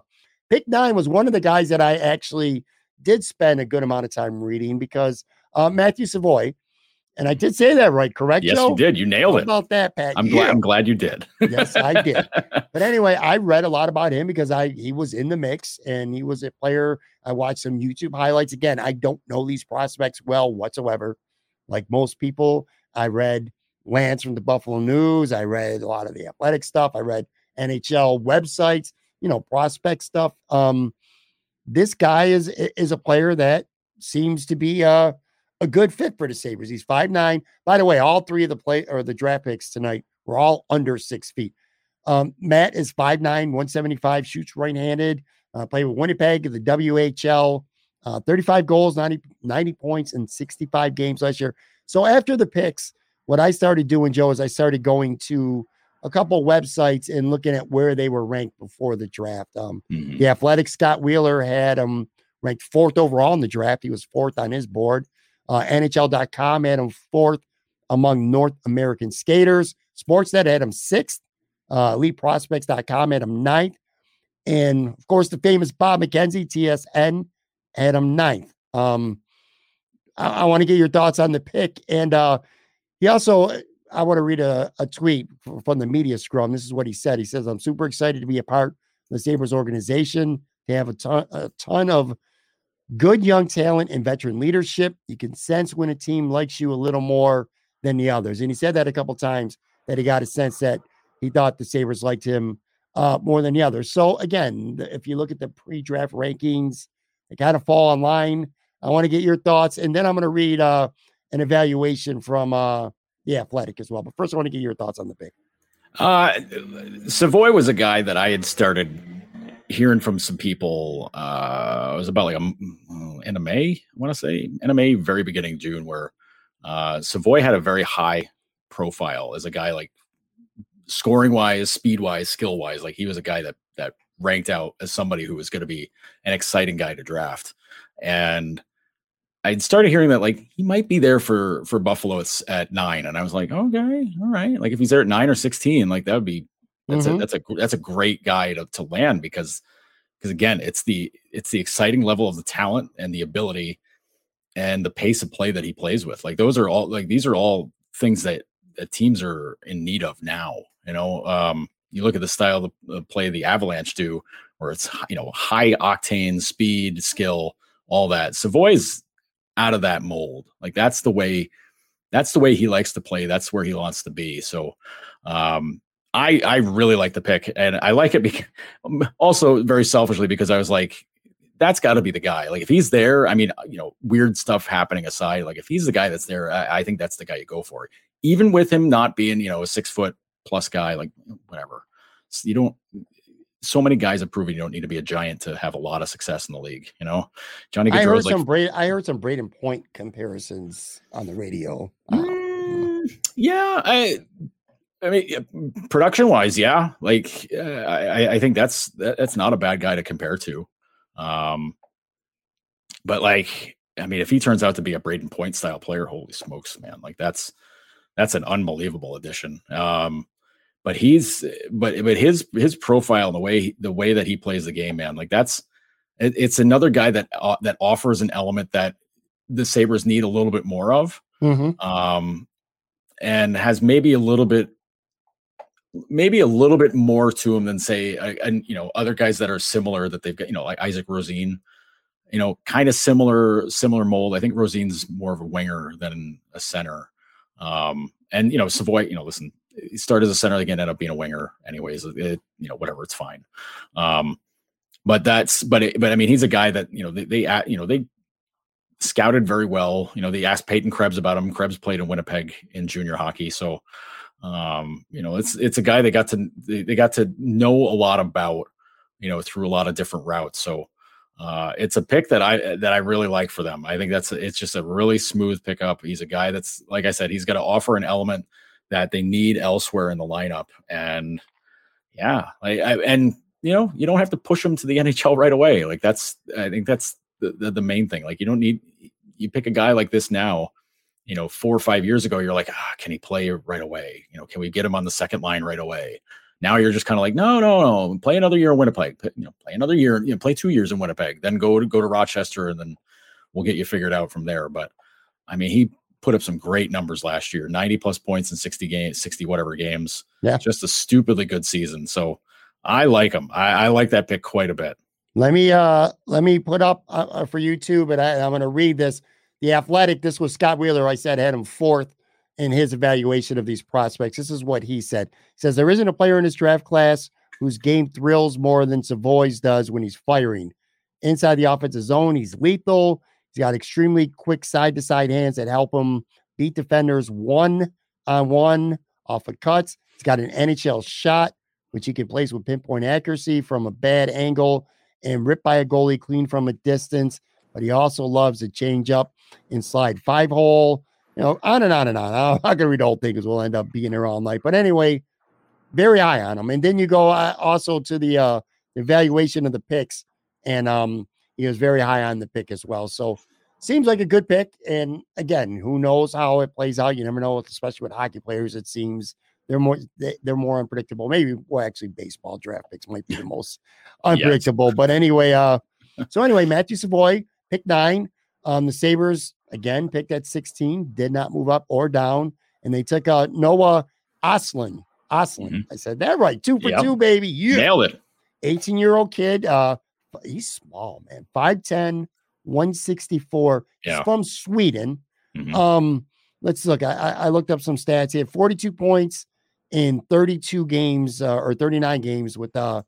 pick nine was one of the guys that I actually did spend a good amount of time reading because uh Matthew Savoie, and I did say that right, correct? Yes, Joe? you did. You nailed How it. About that, Pat. I'm glad. I'm glad you did. yes, I did. But anyway, I read a lot about him because I he was in the mix and he was a player. I watched some YouTube highlights. Again, I don't know these prospects well whatsoever. Like most people, I read Lance from the Buffalo News. I read a lot of the athletic stuff. I read NHL websites, you know, prospect stuff. Um, this guy is is a player that seems to be uh a good fit for the Sabres. He's five nine. By the way, all three of the play or the draft picks tonight were all under six feet. Um, Matt is 5'9, 175, shoots right-handed, uh, played with Winnipeg in the WHL, uh, 35 goals, 90, 90 points in 65 games last year. So after the picks, what I started doing, Joe, is I started going to a couple websites and looking at where they were ranked before the draft. Um, mm-hmm. The Athletic Scott Wheeler had him um, ranked fourth overall in the draft. He was fourth on his board. Uh, NHL.com had him fourth among North American skaters. Sportsnet had him sixth. Uh, EliteProspects.com had him ninth. And of course, the famous Bob McKenzie, TSN, had him ninth. Um, I, I want to get your thoughts on the pick. And uh, he also, I want to read a, a tweet from the media scrum. This is what he said. He says, I'm super excited to be a part of the Sabres organization. They have a ton, a ton of good young talent and veteran leadership. You can sense when a team likes you a little more than the others. And he said that a couple times that he got a sense that he thought the Sabres liked him uh, more than the others. So again, if you look at the pre-draft rankings, they kind of fall in line. I want to get your thoughts, and then I'm going to read uh, an evaluation from uh, the Athletic as well. But first, I want to get your thoughts on the pick. Uh, Savoie was a guy that I had started hearing from some people. Uh, it was about like a end of May, I want to say end of May, very beginning June, where uh, Savoie had a very high profile as a guy like scoring wise, speed wise, skill wise. Like he was a guy that that ranked out as somebody who was going to be an exciting guy to draft. And I started hearing that like he might be there for for Buffalo at, at nine, and I was like, okay, all right. Like if he's there at nine or sixteen, like that would be that's mm-hmm. a that's a that's a great guy to, to land because because again, it's the it's the exciting level of the talent and the ability and the pace of play that he plays with. Like those are all like these are all things that, that teams are in need of now. You know, um, you look at the style of, the, play the Avalanche do, where it's you know high octane speed, skill, all that. Savoie's out of that mold. Like that's the way that's the way he likes to play. That's where he wants to be. So um I I really like the pick, and I like it because also very selfishly because I was like, that's got to be the guy. Like if he's there, I mean, you know, weird stuff happening aside, like if he's the guy that's there, I, I think that's the guy you go for. Even with him not being, you know, a six foot plus guy, like whatever. You don't. So many guys have proven you don't need to be a giant to have a lot of success in the league. You know, Johnny. I heard like, some Brayden. I heard some Brayden Point comparisons on the radio. Mm, yeah, I I mean, production wise, yeah. Like, uh, I, I think that's that, that's not a bad guy to compare to. Um, but like, I mean, if he turns out to be a Brayden Point style player, holy smokes, man! Like that's that's an unbelievable addition. Um, but he's but but his his profile and the way the way that he plays the game, man, like that's it, it's another guy that uh, that offers an element that the Sabres need a little bit more of. Mm-hmm. Um, and has maybe a little bit maybe a little bit more to him than say and you know other guys that are similar that they've got you know like Isak Rosén you know kind of similar similar mold I think Rosén's more of a winger than a center um and you know Savoie you know listen he started as a center again ended up being a winger anyways it, you know whatever it's fine um but that's but it, but I mean he's a guy that you know they, they you know they scouted very well you know they asked Peyton Krebs about him Krebs played in Winnipeg in junior hockey so Um, you know, it's it's a guy they got to they, they got to know a lot about, you know, through a lot of different routes. So uh, it's a pick that I that I really like for them. I think that's it's just a really smooth pickup. He's a guy that's like I said, he's got to offer an element that they need elsewhere in the lineup. And yeah, I, I, and you know, you don't have to push them to the NHL right away. Like that's I think that's the, the, the main thing. Like you don't need you pick a guy like this now. You know, four or five years ago, you're like, ah, can he play right away? You know, can we get him on the second line right away? Now you're just kind of like, no, no, no. Play another year in Winnipeg. You know, play another year. You know, play two years in Winnipeg. Then go to go to Rochester, and then we'll get you figured out from there. But I mean, he put up some great numbers last year 90 plus points in 60 games 60 whatever games. Yeah. Just a stupidly good season. So i like him i, I like that pick quite a bit. Let me uh let me put up uh, uh for you too but I, i'm going to read this. The athletic this was scott wheeler i said had him fourth in his evaluation of these prospects. This is what he said. He says there isn't a player in his draft class whose game thrills more than Savoie's does when he's firing. Inside the offensive zone he's lethal Got extremely quick side to side hands that help him beat defenders one on one off of cuts. He's got an NHL shot, which he can place with pinpoint accuracy from a bad angle and rip by a goalie clean from a distance. But he also loves to change up and slide five hole, you know, on and on and on. I'm not going to read the whole thing because we'll end up being here all night. But anyway, very high on him. And then you go uh, also to the uh, evaluation of the picks. And um, he was very high on the pick as well. So seems like a good pick. And again, who knows how it plays out? You never know, especially with hockey players. It seems they're more they're more unpredictable. Maybe well, actually, baseball draft picks might be the most unpredictable. yes. But anyway, uh, so anyway, Matthew Savoie pick nine. Um, the Sabres again picked at 16, did not move up or down, and they took uh Noah Östlund. Östlund, Mm-hmm. I said that right. Two for yep. two, baby. You nailed it. 18 year old kid. Uh, he's small, man. 5'10, 164. Yeah. He's from Sweden. Mm-hmm. Um, let's look. I, I looked up some stats. He had 42 points in 32 games uh, or 39 games with uh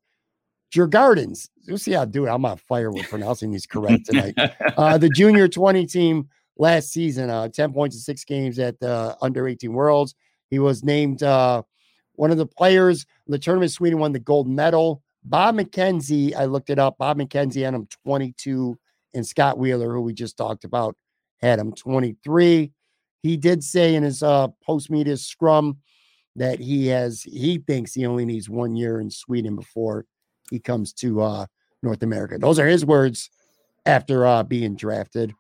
Djurgårdens. You'll see how I do it. I'm on fire with pronouncing these correct tonight. uh, the junior 20 team last season, uh, 10 points in six games at the under 18 Worlds. He was named uh, one of the players in the tournament. Sweden won the gold medal. Bob McKenzie, I looked it up. Bob McKenzie had him 22, and Scott Wheeler, who we just talked about, had him 23. He did say in his uh, post media scrum that he has he thinks he only needs one year in Sweden before he comes to uh, North America. Those are his words after uh, being drafted.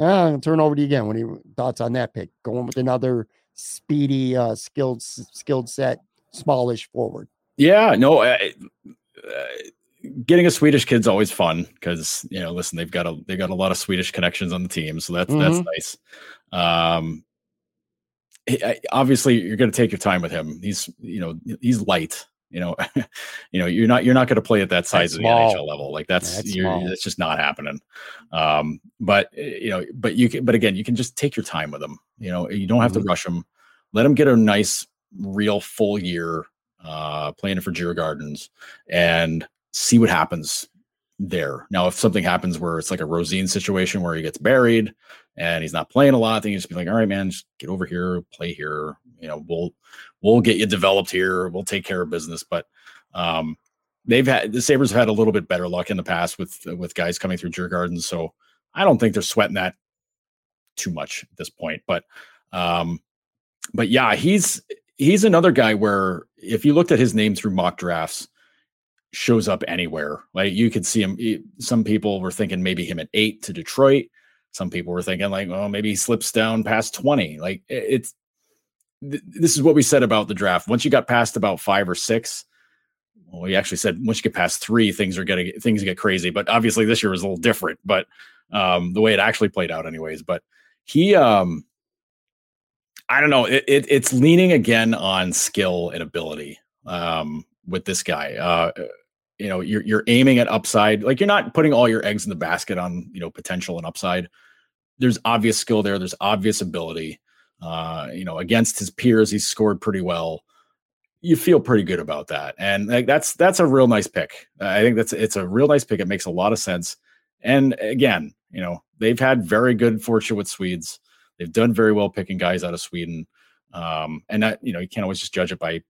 Uh, I'll turn over to you again. What are your thoughts on that pick? Going with another speedy, uh, skilled, skilled set, smallish forward. Yeah, no, I, getting a Swedish kid's always fun because you know, listen, they've got a they've got a lot of Swedish connections on the team, so that's mm-hmm. that's nice. Um, obviously, you're going to take your time with him. He's you know he's light. You know, you know you're not you're not going to play at that size of the NHL level. Like that's that's, that's just not happening. Um, but eh, you know, but you can. But again, you can just take your time with him. You know, you don't have mm-hmm. to rush him. Let him get a nice, real full year uh, playing for Djurgårdens and see what happens there. Now, if something happens where it's like a Rosén situation where he gets buried and he's not playing a lot, then you just be like, all right, man, just get over here, play here. You know, we'll we'll get you developed here. We'll take care of business. But um, they've had the Sabres have had a little bit better luck in the past with with guys coming through Djurgårdens. So I don't think they're sweating that too much at this point. But um, but yeah, he's he's another guy where if you looked at his name through mock drafts, shows up anywhere. Like you could see him. Some people were thinking maybe him at eight to Detroit. Some people were thinking like, well, maybe he slips down past 20. Like it's, this is what we said about the draft. Once you got past about five or six, well, we actually said once you get past three, things are getting things get crazy. But obviously this year was a little different, but um, the way it actually played out anyways. But he, um, I don't know. It, it, it's leaning again on skill and ability um, with this guy. Uh, you know, you're you're aiming at upside. Like you're not putting all your eggs in the basket on you know potential and upside. There's obvious skill there. There's obvious ability. Uh, you know, against his peers, he's scored pretty well. You feel pretty good about that, and like that's that's a real nice pick. I think that's it's a real nice pick. It makes a lot of sense. And again, you know, they've had very good fortune with Swedes. They've done very well picking guys out of Sweden. Um, and that you know you can't always just judge it by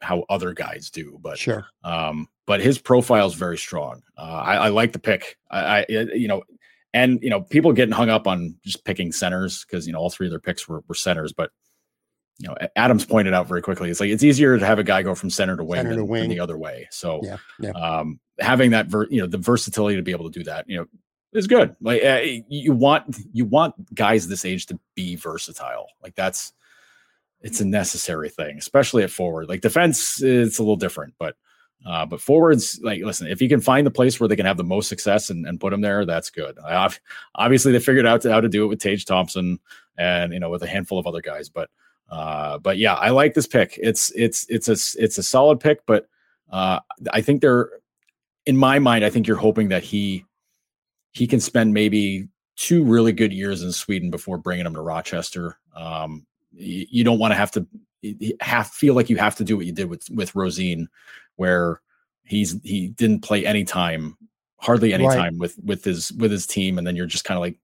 how other guys do, but sure. Um, but his profile is very strong. Uh, I, I, like the pick. I, I, you know, and you know, people getting hung up on just picking centers because you know all three of their picks were, were centers, but you know, Adams pointed out very quickly, it's like it's easier to have a guy go from center to wing, center than, to wing. than the other way. So, yeah, yeah. Um, having that, ver- you know, the versatility to be able to do that, you know, is good. Like uh, you want you want guys this age to be versatile. Like that's it's a necessary thing, especially at forward. Like defense, it's a little different, but uh, but forwards, like listen, if you can find the place where they can have the most success and, and put them there, that's good. I've, obviously, they figured out to, how to do it with Tage Thompson and you know with a handful of other guys, but uh, but yeah, I like this pick. It's it's it's a it's a solid pick, but uh, I think they're in my mind. I think you're hoping that he he can spend maybe two really good years in Sweden before bringing him to Rochester. Um, you, don't want to have to have feel like you have to do what you did with with Rosén, where he's he didn't play any time, hardly any right. time with with his with his team, and then you're just kind of like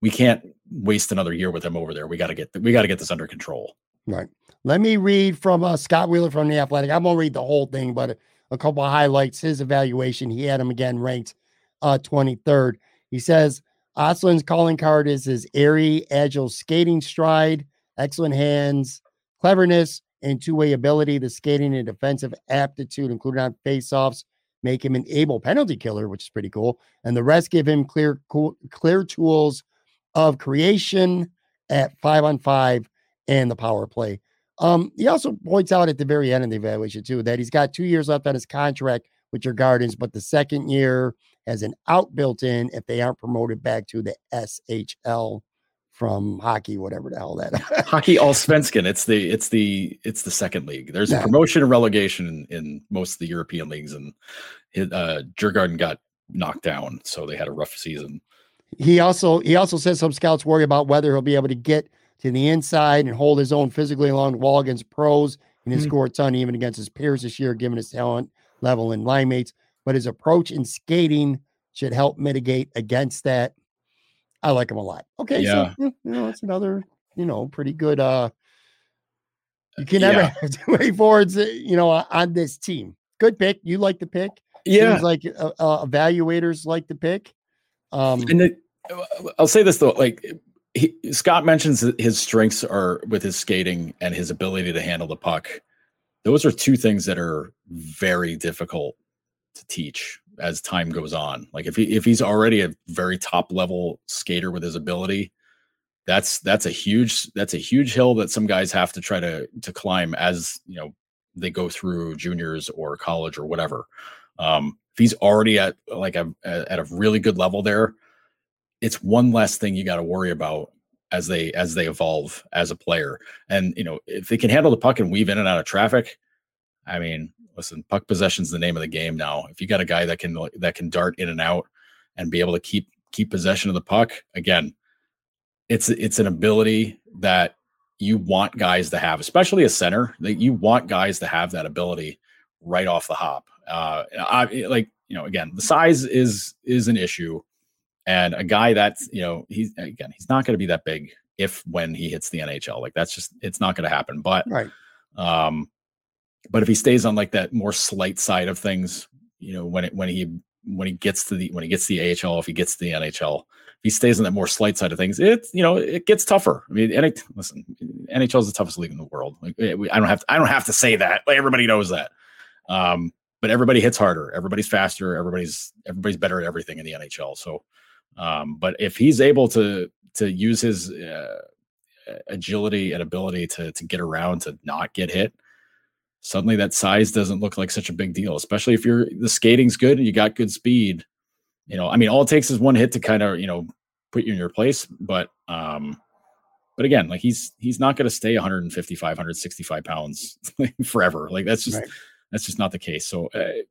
we can't waste another year with him over there. We got to get we got to get this under control. Right. Let me read from uh, Scott Wheeler from the Athletic. I'm gonna read the whole thing, but a, a couple of highlights. His evaluation. He had him again ranked uh, 23rd. He says Östlund's calling card is his airy, agile skating stride, excellent hands, cleverness, and two-way ability. The skating and defensive aptitude, including on faceoffs, make him an able penalty killer, which is pretty cool. And the rest give him clear, cool, clear tools of creation at five on five and the power play. Um, he also points out at the very end of the evaluation too that he's got two years left on his contract with Djurgårdens, but the second year has an out built in if they aren't promoted back to the SHL from hockey, whatever the hell that hockey Allsvenskan. It's the it's the it's the second league. There's yeah. promotion and relegation in, in, most of the European leagues, and uh, Djurgården got knocked down, so they had a rough season. He also he also says some scouts worry about whether he'll be able to get to the inside and hold his own physically along the wall against pros and he mm-hmm. scored a ton even against his peers this year, given his talent level and line mates. But his approach in skating should help mitigate against that. I like him a lot. Okay, yeah. so you know it's another you know pretty good. uh You can never yeah. have too many forwards, uh, you know, on this team. Good pick. You like the pick. Yeah, Seems like uh, uh, evaluators like the pick. Um, and the, I'll say this though, like he, Scott mentions his strengths are with his skating and his ability to handle the puck. Those are two things that are very difficult to teach as time goes on. Like if he if he's already a very top level skater with his ability, that's that's a huge that's a huge hill that some guys have to try to to climb as you know they go through juniors or college or whatever. Um, if he's already at like a at a really good level there, it's one less thing you got to worry about as they as they evolve as a player. And you know, if they can handle the puck and weave in and out of traffic, I mean, listen, puck possession's the name of the game now. If you got a guy that can that can dart in and out and be able to keep keep possession of the puck, again, it's it's an ability that you want guys to have, especially a center. That you want guys to have that ability right off the hop. Uh, I, like you know, again, the size is is an issue and a guy that's, you know, he's again, he's not going to be that big if when he hits the NHL. Like that's just it's not going to happen. But right. Um, but if he stays on like that more slight side of things, you know, when it when he when he gets to the when he gets the AHL, if he gets to the NHL, if he stays on that more slight side of things, it you know it gets tougher. I mean, listen, NHL is the toughest league in the world. Like eh, I don't have to, I don't have to say that. Like everybody knows that. Um, but everybody hits harder. Everybody's faster. Everybody's everybody's better at everything in the NHL. So um, but if he's able to to use his uh, agility and ability to to get around to not get hit, suddenly that size doesn't look like such a big deal. Especially if you're the skating's good and you got good speed. You know, I mean, all it takes is one hit to kind of you know put you in your place. But um, but again, like he's he's not going to stay 155, 165 pounds forever. Like that's just right. that's just not the case. So uh,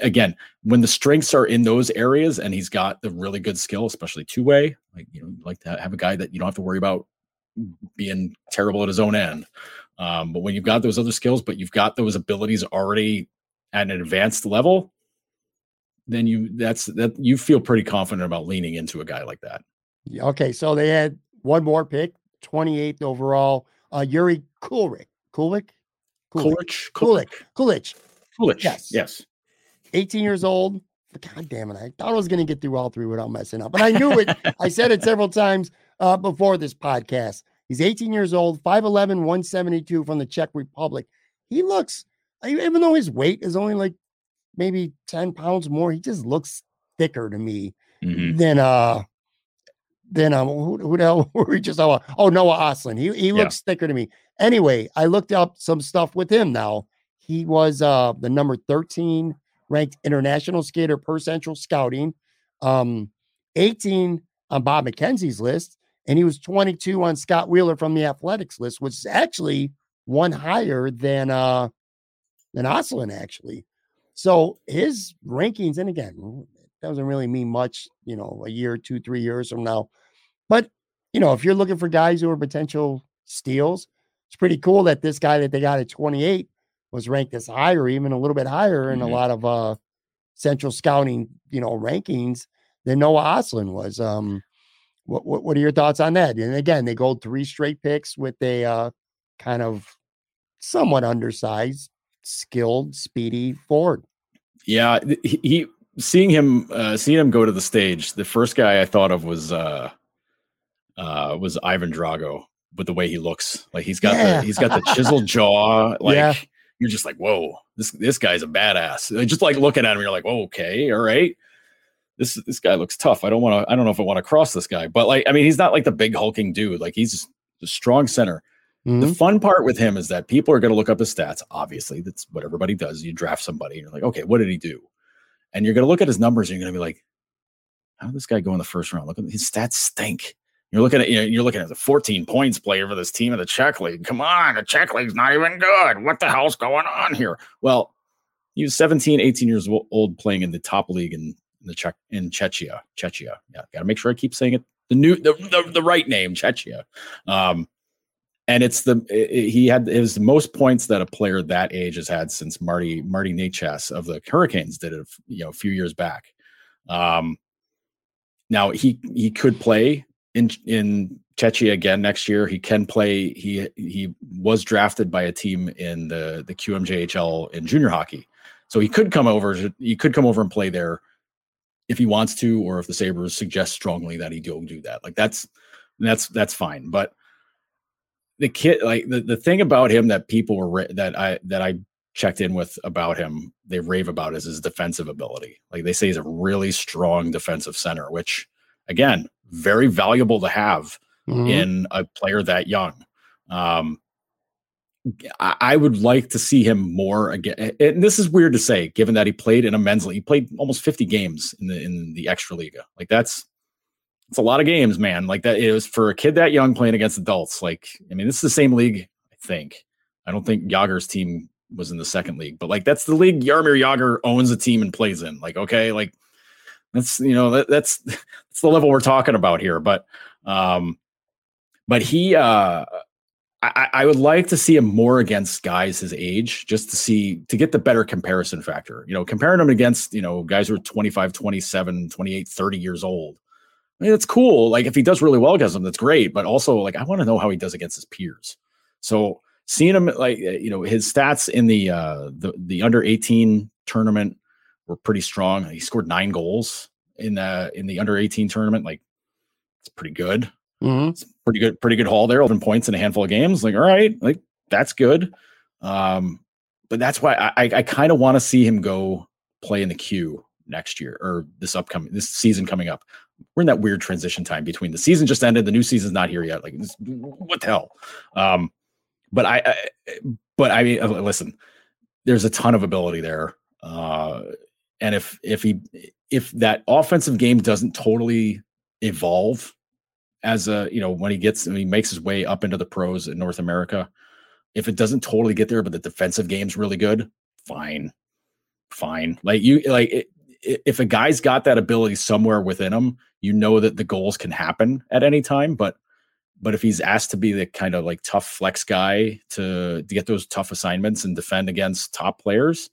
again, when the strengths are in those areas and he's got the really good skill, especially two way, like, you know, like to have a guy that you don't have to worry about being terrible at his own end. Um, but when you've got those other skills, but you've got those abilities already at an advanced level, then you that's that you feel pretty confident about leaning into a guy like that. Okay, so they had one more pick, 28th overall. uh, Yuri Kulich. Kulich? Kulich. Kulich. Kulich. Kulich. Yes. Yes. 18 years old. God damn it. I thought I was going to get through all three without messing up. but I knew it. I said it several times uh, before this podcast. He's 18 years old, 5'11, 172 from the Czech Republic. He looks, even though his weight is only like maybe 10 pounds more, he just looks thicker to me Mhm. than uh than um who, who the hell were we just oh, oh Noah Östlund. He he Yeah. looks thicker to me. Anyway, I looked up some stuff with him now. He was uh the number 13 ranked international skater per central scouting, um 18 on Bob McKenzie's list, and he was 22 on Scott Wheeler from the athletics list, which is actually one higher than uh than Östlund actually. So his rankings, and again, doesn't really mean much, you know, a year, two, three years from now. But you know, if you're looking for guys who are potential steals, it's pretty cool that this guy that they got at 28 was ranked as higher, even a little bit higher in a Mhm. lot of uh central scouting, you know, rankings than Noah Östlund was. Um what, what what are your thoughts on that? And again, they go three straight picks with a uh kind of somewhat undersized, skilled, speedy forward. Yeah, he, he seeing him uh, seeing him go to the stage. The first guy I thought of was uh, uh, was Ivan Drago with the way he looks. Like he's got Yeah. the he's got the chiseled jaw. Like Yeah. you're just like, whoa, this this guy's a badass. Just like looking at him, you're like, oh, okay, all right. This this guy looks tough. I don't want to. I don't know if I want to cross this guy, but like, I mean, he's not like the big hulking dude. Like he's a strong center. Mhm. The fun part with him is that people are going to look up his stats. Obviously, that's what everybody does. You draft somebody, and you're like, okay, what did he do? And you're going to look at his numbers, and you're going to be like, how did this guy go in the first round? Look at his stats stink. You're looking at you know, you're looking at the 14 points player for this team in the Czech league. Come on, the Czech league's not even good. What the hell's going on here? Well, he was 17, 18 years old playing in the top league in, in the Czech in Czechia. Czechia. Yeah, got to make sure I keep saying it the new the, the, the right name, Czechia. Um, and it's the i- i- he had his most points that a player that age has had since Marty Marty Necas of the Hurricanes did it, you know, a few years back. Um, now he he could play in in Czechia again next year. He can play. He he was drafted by a team in the the QMJHL in junior hockey, so he could come over. He could come over and play there if he wants to, or if the Sabres suggest strongly that he go do that. Like that's that's that's fine. But the kid, like the, the thing about him that people were that I that I checked in with about him, they rave about is his defensive ability. Like they say he's a really strong defensive center, which again, very valuable to have Mhm. in a player that young. Um, I, would like to see him more again. And this is weird to say, given that he played in a men's league. He played almost 50 games in the in the extra liga. Like that's it's a lot of games, man. Like that it was for a kid that young playing against adults. Like, I mean, this is the same league, I think. I don't think Jágr's team was in the second league, but like that's the league Jaromír Jágr owns a team and plays in. Like, okay, like that's you know, that, that's that's the level we're talking about here. But um, but he uh I, I would like to see him more against guys his age just to see to get the better comparison factor. You know comparing him against you know guys who are 25 27 28 30 years old. I mean, it's cool. Like if he does really well against them that's great but also like i want to know how he does against his peers. So seeing him like uh, you know his stats in the uh the, the under 18 tournament were pretty strong. He scored nine goals in the in the under 18 tournament like it's pretty good Mhm. it's pretty good, pretty good haul there, 11 points in a handful of games. Like, all right, like that's good. Um, but that's why I, I, I kind of want to see him go play in the queue next year or this upcoming this season coming up. We're in that weird transition time between the season just ended, the new season's not here yet. Like, what the hell? Um, but I, I, but I mean, uh, listen, there's a ton of ability there. Uh, and if if he if that offensive game doesn't totally evolve as a you know when he gets when he makes his way up into the pros in North America, if it doesn't totally get there, but the defensive game's really good, fine, fine. Like you like it, if a guy's got that ability somewhere within him, you know that the goals can happen at any time. But but if he's asked to be the kind of like tough flex guy to to get those tough assignments and defend against top players,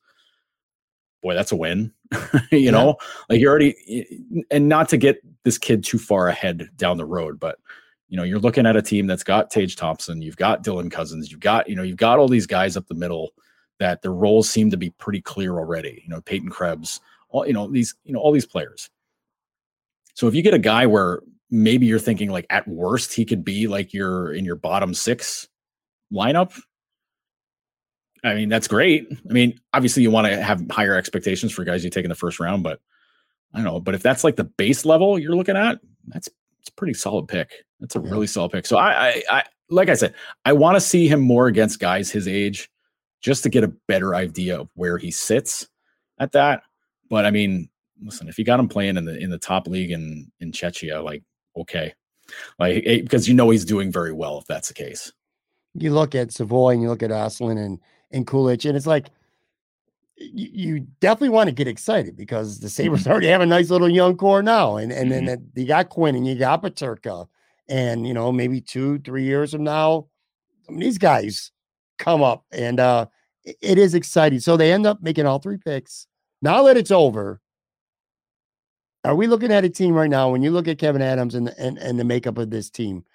boy, that's a win. you Yeah. know, like you already, and not to get this kid too far ahead down the road, but you know, you're looking at a team that's got Tage Thompson, you've got Dylan Cozens, you've got, you know, you've got all these guys up the middle that their roles seem to be pretty clear already. You know, Peyton Krebs, all you know, these, you know, all these players. So if you get a guy where maybe you're thinking like at worst he could be like your in your bottom six lineup. I mean, that's great. I mean, obviously you want to have higher expectations for guys you take in the first round, but I don't know. But if that's like the base level you're looking at, that's it's a pretty solid pick. That's a yeah. really solid pick. So I, I, I like I said, I want to see him more against guys his age, just to get a better idea of where he sits at that. But I mean, listen, if you got him playing in the in the top league in in Czechia, like okay, like eh, because you know he's doing very well if that's the case. You look at Savoie and you look at Östlund and and Kulich, and it's like you, definitely want to get excited because the Sabres mm-hmm. already have a nice little young core now. And and mm-hmm. then you got Quinn and you got Peterka. And you know, maybe two, three years from now, these guys come up and uh it is exciting. So they end up making all three picks. Now that it's over, are we looking at a team right now when you look at Kevyn Adams and, and, and the makeup of this team?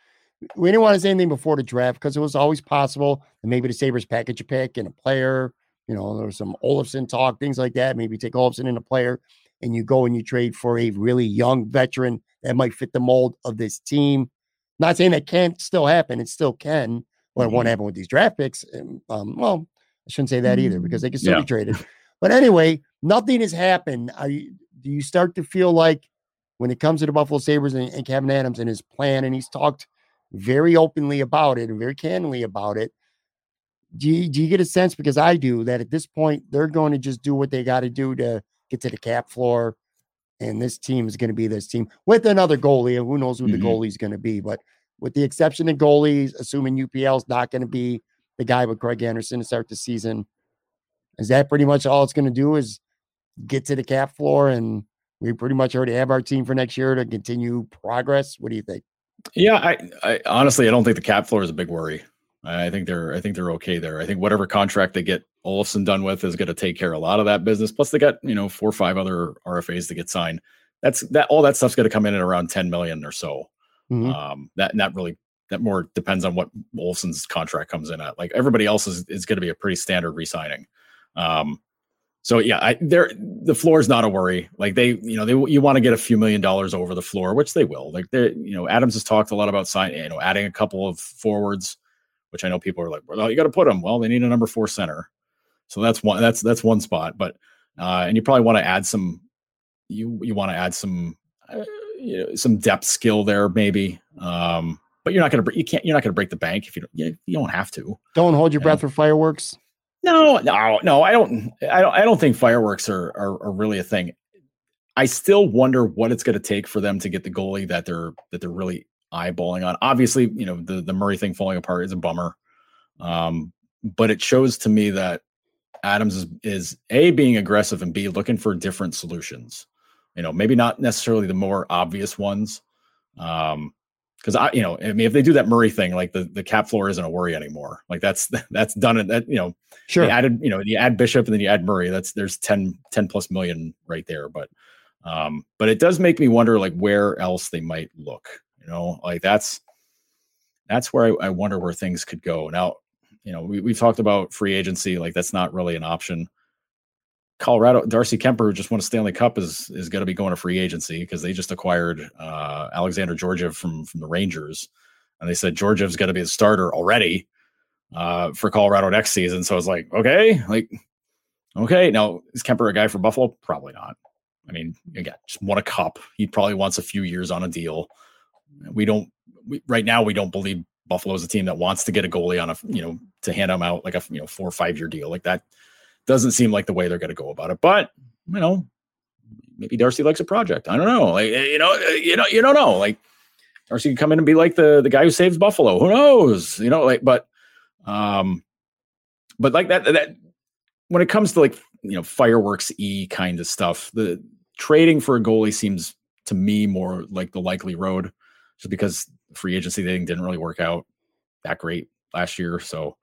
We didn't want to say anything before the draft because it was always possible that maybe the Sabres package a pick and a player you know, there was some Olofsson talk, things like that. Maybe take Olofsson in a player and you go and you trade for a really young veteran that might fit the mold of this team. Not saying that can't still happen, it still can, but mm-hmm. it won't happen with these draft picks. Um, well, I shouldn't say that either because they can still yeah. be traded. But anyway, nothing has happened. Are you, do you start to feel like when it comes to the Buffalo Sabres and, and Kevyn Adams and his plan, and he's talked very openly about it and very candidly about it, do you, do you get a sense because I do that at this point they're going to just do what they got to do to get to the cap floor, and this team is going to be this team with another goalie, and who knows who mm-hmm. the goalie is going to be, but with the exception of goalies, assuming UPL is not going to be the guy with Craig Anderson to start the season, is that pretty much all it's going to do? Is get to the cap floor, and we pretty much already have our team for next year to continue progress. What do you think? Yeah, I, I honestly I don't think the cap floor is a big worry. I think they're I think they're okay there. I think whatever contract they get Olofsson done with is going to take care of a lot of that business. Plus, they got you know four or five other RFAs to get signed. That's that all that stuff's going to come in at around ten million or so. Mm-hmm. Um, that that really that more depends on what Olofsson's contract comes in at. Like everybody else is is going to be a pretty standard resigning. Um, so yeah, I there the floor is not a worry. Like they, you know, they you want to get a few million dollars over the floor, which they will. Like they, you know, Adams has talked a lot about signing, you know, adding a couple of forwards which I know people are like, well, you got to put them. Well, they need a number four center, so that's one. That's that's one spot. But uh, and you probably want to add some. You you want to add some, uh, you know, some depth skill there maybe. Um, but you're not gonna you can't you're not gonna break the bank if you don't you, you don't have to. Don't hold your breath for fireworks. No, no, no. I don't. I don't. I don't think fireworks are, are, are really a thing. I still wonder what it's going to take for them to get the goalie that they're that they're really eyeballing on. Obviously, you know, the the Murray thing falling apart is a bummer. Um, but it shows to me that Adams is, is a being aggressive and b looking for different solutions. You know, maybe not necessarily the more obvious ones. Um, because I, you know, I mean, if they do that Murray thing, like the, the cap floor isn't a worry anymore. Like that's that's done. It that you know, sure. added, you know, you add Bishop and then you add Murray. That's there's 10, 10 plus million right there. But um, but it does make me wonder like where else they might look. Know, like that's that's where I, I wonder where things could go. Now, you know, we, we've talked about free agency, like that's not really an option. Colorado, Darcy Kuemper, who just won a Stanley Cup, is is going to be going to free agency because they just acquired uh, Alexander Georgiev from from the Rangers, and they said Georgiev's going to be the starter already uh, for Colorado next season. So I was like, okay, like, okay. Now is Kuemper a guy for Buffalo? Probably not. I mean, again, just won a cup. He probably wants a few years on a deal we don't we, right now we don't believe Buffalo is a team that wants to get a goalie on a you know to hand them out like a you know four or five year deal like that doesn't seem like the way they're going to go about it. But you know, maybe Darcy likes a project. I don't know. Like you know, you know, you don't know. Like Darcy can come in and be like the the guy who saves Buffalo. Who knows? You know, like but um, but like that that when it comes to like you know fireworks e kind of stuff, the trading for a goalie seems to me more like the likely road just because free agency thing didn't really work out that great last year. So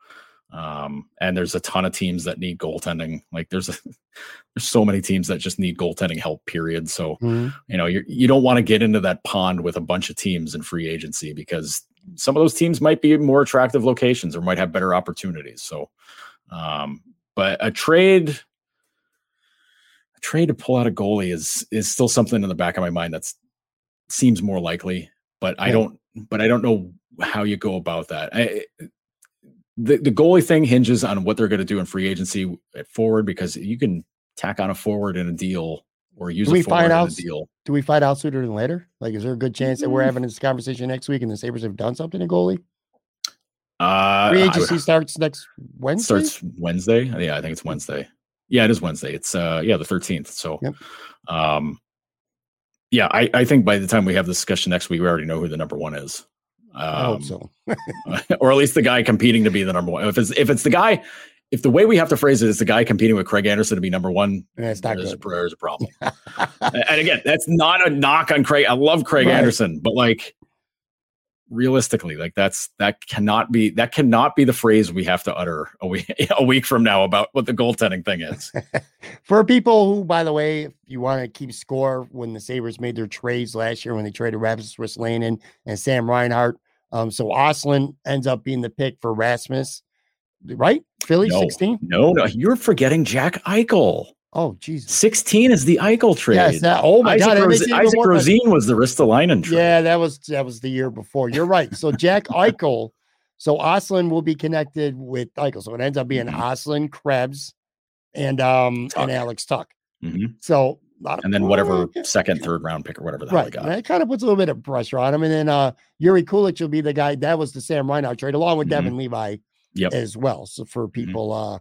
Um, and there's a ton of teams that need goaltending. Like there's a, there's so many teams that just need goaltending help. Period. So Mhm. you know you you don't want to get into that pond with a bunch of teams in free agency because some of those teams might be more attractive locations or might have better opportunities. So, um, but a trade, a trade to pull out a goalie is is still something in the back of my mind that's seems more likely. But I don't. But I don't know how you go about that. I, the the goalie thing hinges on what they're going to do in free agency at forward because you can tack on a forward in a deal or use Do we a forward find in out a deal. Do we find out sooner than later? Like, is there a good chance that we're Mm. having this conversation next week and the Sabres have done something to goalie? Uh, Free I- agency starts next Wednesday. starts Wednesday. Yeah, I think it's Wednesday. Yeah, it is Wednesday. It's uh yeah, the 13th. So Yep. um yeah, I, I think by the time we have the discussion next week, we already know who the number one is. I hope Um, so. or at least the guy competing to be the number one. If it's if it's the guy, if the way we have to phrase it is the guy competing with Craig Anderson to be number one, Yeah, it's not there's, a, there's a problem. and again, that's not a knock on Craig. I love Craig Right. Anderson, but like realistically, like that's that cannot be that cannot be the phrase we have to utter a week a week from now about what the goaltending thing is. For people who, by the way, if you want to keep score, when the Sabres made their trades last year, when they traded Rasmus Ristolainen and Sam Reinhart, um, so Östlund ends up being the pick for Rasmus, right? Philly No. 16. No, no, you're forgetting Jack Eichel. Oh, Jesus. 16 is the Eichel trade. Yes. That, oh my Isak, God. that Ros- makes it even Isak. Rosén was the Ristolainen trade. Yeah, that was that was the year before. You're right. So Jack Eichel, so Östlund will be connected with Eichel. So it ends up being Mhm. Östlund, Krebs, and um Tuch. and Alex Tuch. Mhm. So of- And then whatever Yeah. second, third round pick or whatever the hell Right. they got. And that kind of puts a little bit of pressure on him. And then uh Jiri Kulich will be the guy that was the Sam Reinhart trade, along with Mhm. Devon Levi Yep. as well. So for people uh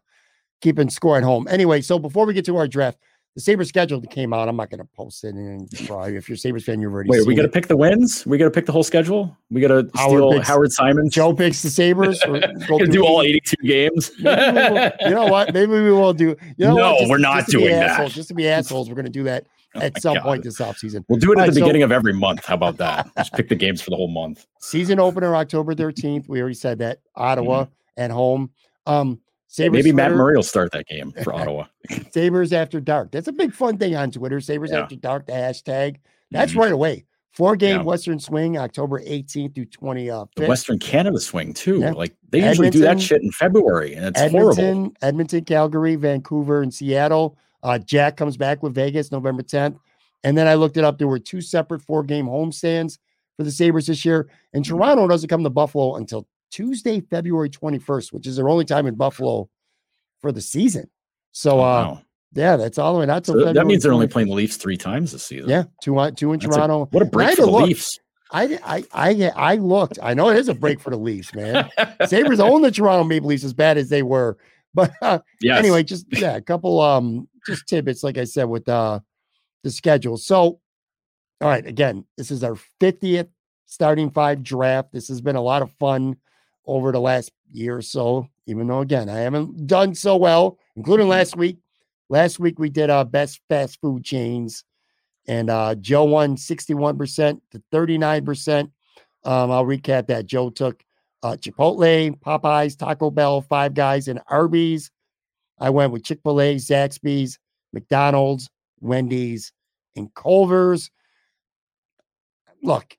keeping score at home. Anyway, so before we get to our draft, the Sabres schedule that came out. I'm not gonna post it and probably if you're a Sabres fan, you've already Wait, we got to pick the wins? We got to pick the whole schedule? We got to Howard steal picks- Howard Simons? Joe picks the Sabres or go Gonna do all 82 games? Will- you know what? Maybe we will do. You know No, what? Just- we're not to doing that. assholes- Just to be assholes, we're going to do that Oh at some God. point this offseason. We'll do it at Alright, the so- beginning of every month. How about that? Just pick the games for the whole month. Season opener October 13th. We already said that. Ottawa at home. Um, Sabres Mm-hmm. Maybe Matt Twitter, Murray will start that game for Ottawa. Sabres after dark. That's a big fun thing on Twitter. Sabres Yeah. after dark, the hashtag. That's Mhm. right away. Four game Yeah. Western swing, October 18th through 20. Uh, The Western Canada swing too. Yeah. Like they usually do that shit in February, and it's horrible. Edmonton, Edmonton, Calgary, Vancouver, and Seattle. Uh, Jack comes back with Vegas November 10th. And then I looked it up. There were two separate four game homestands for the Sabres this year. And Mm-hmm. Toronto doesn't come to Buffalo until Tuesday, February 21st, which is their only time in Buffalo for the season. So, Oh, uh, yeah, that's all the way. That's So that means they're only playing the Leafs three times this season. Yeah, two, on- two in That's a- Toronto. what a break for the look. Leafs. I, I, I, I looked. I know it is a break for the Leafs, man. Sabres own the Toronto Maple Leafs as bad as they were. But uh, yes. anyway, just yeah, a couple um just tidbits, like I said, with uh the schedule. So all right, again, this is our 50th starting five draft. This has been a lot of fun over the last year or so, even though again I haven't done so well, including last week. Last week we did our best fast food chains, and uh Joe won 61% to 39%. Um, I'll recap that. Joe took uh, Chipotle, Popeyes, Taco Bell, Five Guys, and Arby's. I went with Chick fil A, Zaxby's, McDonald's, Wendy's, and Culver's. Look,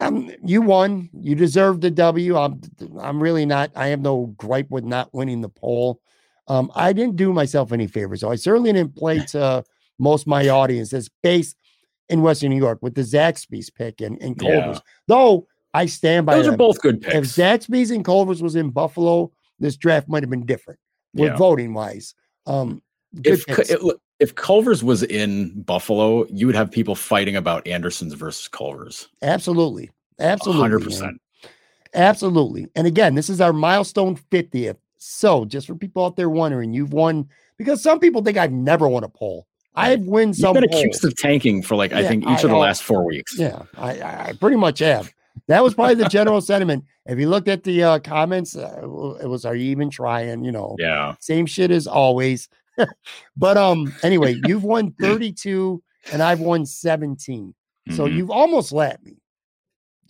um, you won. You deserved the W. I'm, I'm really not, I have no gripe with not winning the poll. Um, I didn't do myself any favors. So I certainly didn't play to most of my audience that's based in Western New York with the Zaxby's pick and, and Yeah. Culver's. Though I stand by Those are both good picks. if. Zaxby's and Culver's was in Buffalo, this draft might have been different with Yeah. voting wise. Um, if it- look, if Culver's was in Buffalo, you would have people fighting about Anderson's versus Culver's. absolutely, absolutely, hundred man. percent. absolutely. And again, this is our milestone 50th. So, just for people out there wondering, you've won because some people think I've never won a poll. I've won some. You've been polls. accused of tanking for like I think each I of the last four weeks. Yeah, I, I I pretty much have. That was probably the general sentiment. If you looked at the uh, comments, uh, it was, "Are you even trying?" You know, Yeah. same shit as always. but um, anyway, you've won 32 and I've won 17. So Mhm. you've almost lapped me.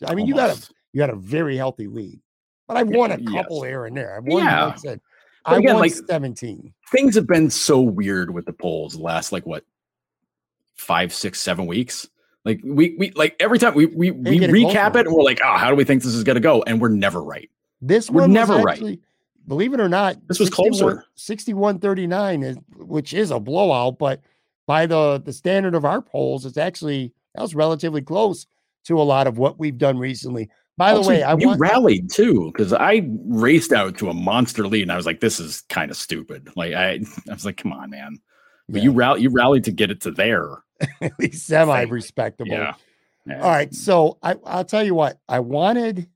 I mean, you got a you got a very healthy lead, but I've won a Yes. couple here and there. I've won, Yeah. like I said, I again, won like- 17. things have been so weird with the polls the last like what five, six, seven weeks. Like we we like every time we we, we recap it and we're like, oh, how do we think this is gonna go? And we're never right. This We're never right. Believe it or not, This was 61 closer. 6139 is which is a blowout, but by the the standard of our polls, it's actually that was relatively close to a lot of what we've done recently. By the way, I you want rallied too because I raced out to a monster lead and I was like, this is kind of stupid. Like I, I was like, come on, man. But you rally, you rallied to get it to there. at least semi respectable. Yeah. Yeah. All right. So I, I'll tell you what, I wanted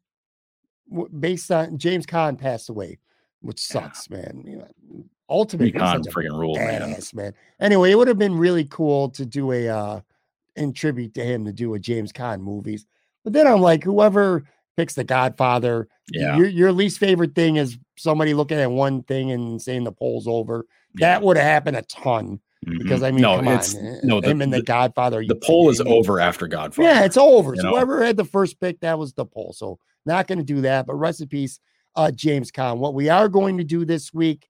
based on James Caan passed away, which Yeah. sucks, man. You know, ultimately, Recon friggin' ruled, man. man. Anyway, it would have been really cool to do a uh in tribute to him to do a James Caan movies. But then I'm like, whoever picks the Godfather, Yeah. your your least favorite thing is somebody looking at one thing and saying the poll's over. yeah. That would have happened a ton Mhm. because I mean, no, come it's on, eh, no, the, him and the, the, Godfather. the poll is over after Godfather. Yeah, it's over. So whoever had the first pick, that was the poll. So not going to do that. But rest in peace, uh, James Caan. What we are going to do this week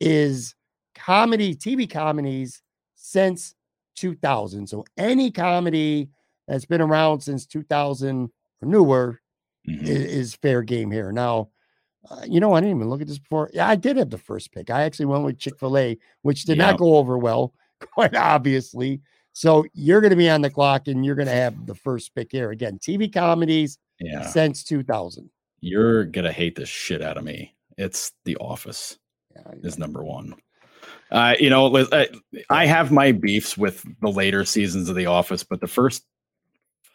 is comedy, TV comedies since 2000. So any comedy that's been around since 2000 or newer Mhm. is, is fair game here. Now, uh, you know, I didn't even look at this before. Yeah, I did have the first pick. I actually went with Chick fil A, which did Yeah. not go over well, quite obviously. So you're going to be on the clock and you're going to have the first pick here. Again, TV comedies Yeah. since 2000. You're gonna hate the shit out of me. It's The Office Yeah, is number one. Uh, you know, I, I have my beefs with the later seasons of The Office, but the first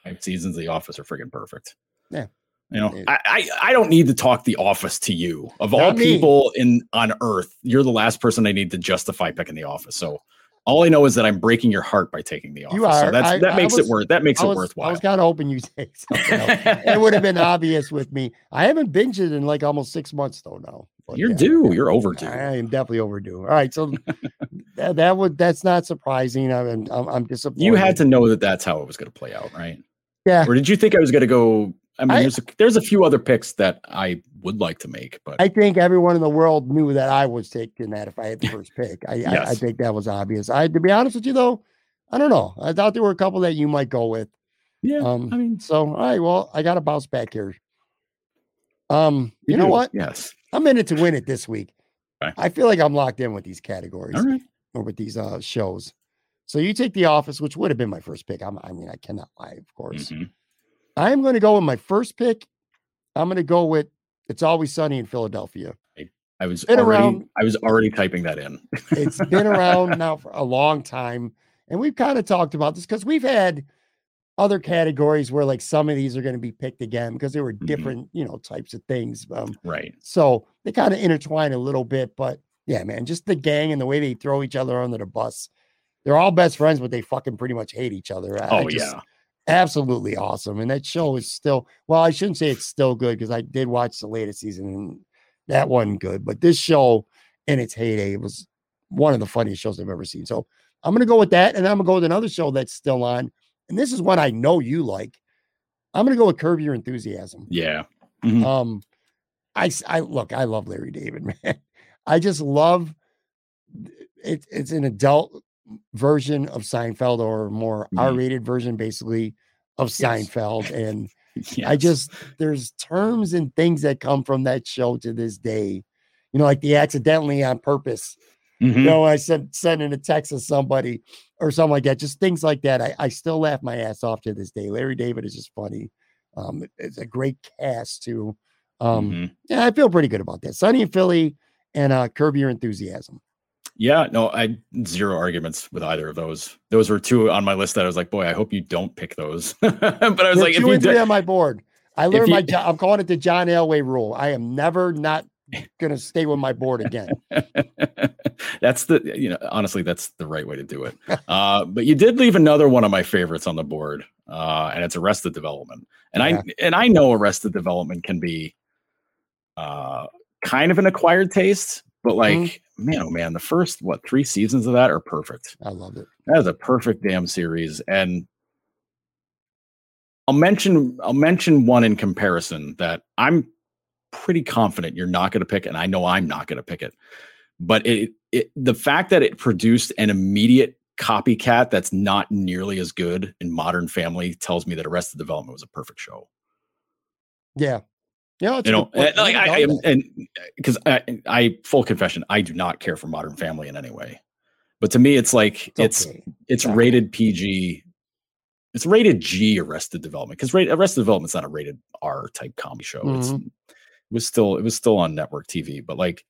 five seasons of The Office are freaking perfect. Yeah. You know, I, I I don't need to talk The Office to you. Of all me. people in on Earth, you're the last person I need to justify picking The Office. So all I know is that I'm breaking your heart by taking The Office. You are. So that's I- that makes was- it worth that makes I it was, I was kind of hoping you'd say something it would have been obvious with me. I haven't binged it in like almost six months though now. But You're yeah, due. yeah. You're overdue. I am definitely overdue. All right, so that, that would that's not surprising. I'm I'm, I'm disappointed. You had to know that that's how it was going to play out, right? Yeah. Or did you think I was going to go? I mean, I- there's a, there's a few other picks that I would like to make, but I think everyone in the world knew that I was taking that if I had the first pick. I, I, I think that was obvious. I to be honest with you though, I don't know. I thought there were a couple that you might go with. yeah, Um, I mean, so all right, well, I got to bounce back here. Um, you, know do. what? Yes. I'm in it to win it this week. Okay. I feel like I'm locked in with these categories right. or with these uh shows. So you take The Office, which would have been my first pick. I'm, I mean, I cannot lie, of course. Mhm. I'm going to go with my first pick. I'm going to go with It's Always Sunny in Philadelphia. I was Been already around- I was already typing that in. It's been around now for a long time. And we've kind of talked about this because we've had other categories where like some of these are going to be picked again because they were Mhm. different, you know, types of things. Um, right. so they kind of intertwine a little bit, but yeah, man, just the gang and the way they throw each other under the bus. They're all best friends, but they fucking pretty much hate each other. I- I Oh just- yeah. Absolutely awesome. And that show is still well, I shouldn't say it's still good because I did watch the latest season and that wasn't good. But this show in its heyday was one of the funniest shows I've ever seen. So I'm gonna go with that, and I'm gonna go with another show that's still on. And this is one I know you like. I'm gonna go with Curb Your Enthusiasm. Yeah. Mhm. Um, I look, I love Larry David, man. I just love it. It's an adult version of Seinfeld, or more Mhm. R-rated version, basically, of Yes. Seinfeld. And I just there's terms and things that come from that show to this day. You know, like the accidentally on purpose. Mhm. You know, I sent sending a text to somebody or something like that. Just things like that. I, I still laugh my ass off to this day. Larry David is just funny. Um, it's a great cast too. Um, Mhm. yeah, I feel pretty good about that. Sunny in Philly and uh Curb Your Enthusiasm. Yeah, no, I zero arguments with either of those. Those were two on my list that I was like, boy, I hope you don't pick those. but I was like, if two you and three on my board. I learned my you- jo- I'm calling it the John Elway rule. I am never not gonna stay with my board again. that's the you know honestly that's the right way to do it uh but you did leave another one of my favorites on the board uh and it's arrested development and Yeah. i and i know arrested development can be uh kind of an acquired taste but like Mhm. Man oh man the first what three seasons of that are perfect I love it. that is a perfect damn series and i'll mention i'll mention one in comparison that i'm pretty confident you're not going to pick. And I know I'm not going to pick it. But it, it, the fact that it produced an immediate copycat that's not nearly as good in Modern Family tells me that Arrested Development was a perfect show. Yeah. Yeah, you know, and, like I, I and because I, I, full confession, I do not care for Modern Family in any way. But to me, it's like it's it's, okay. it's rated PG. It's rated G Arrested Development because Arrested Development's not a rated R type comedy show. Mm-hmm. it was still it was still on network TV, but like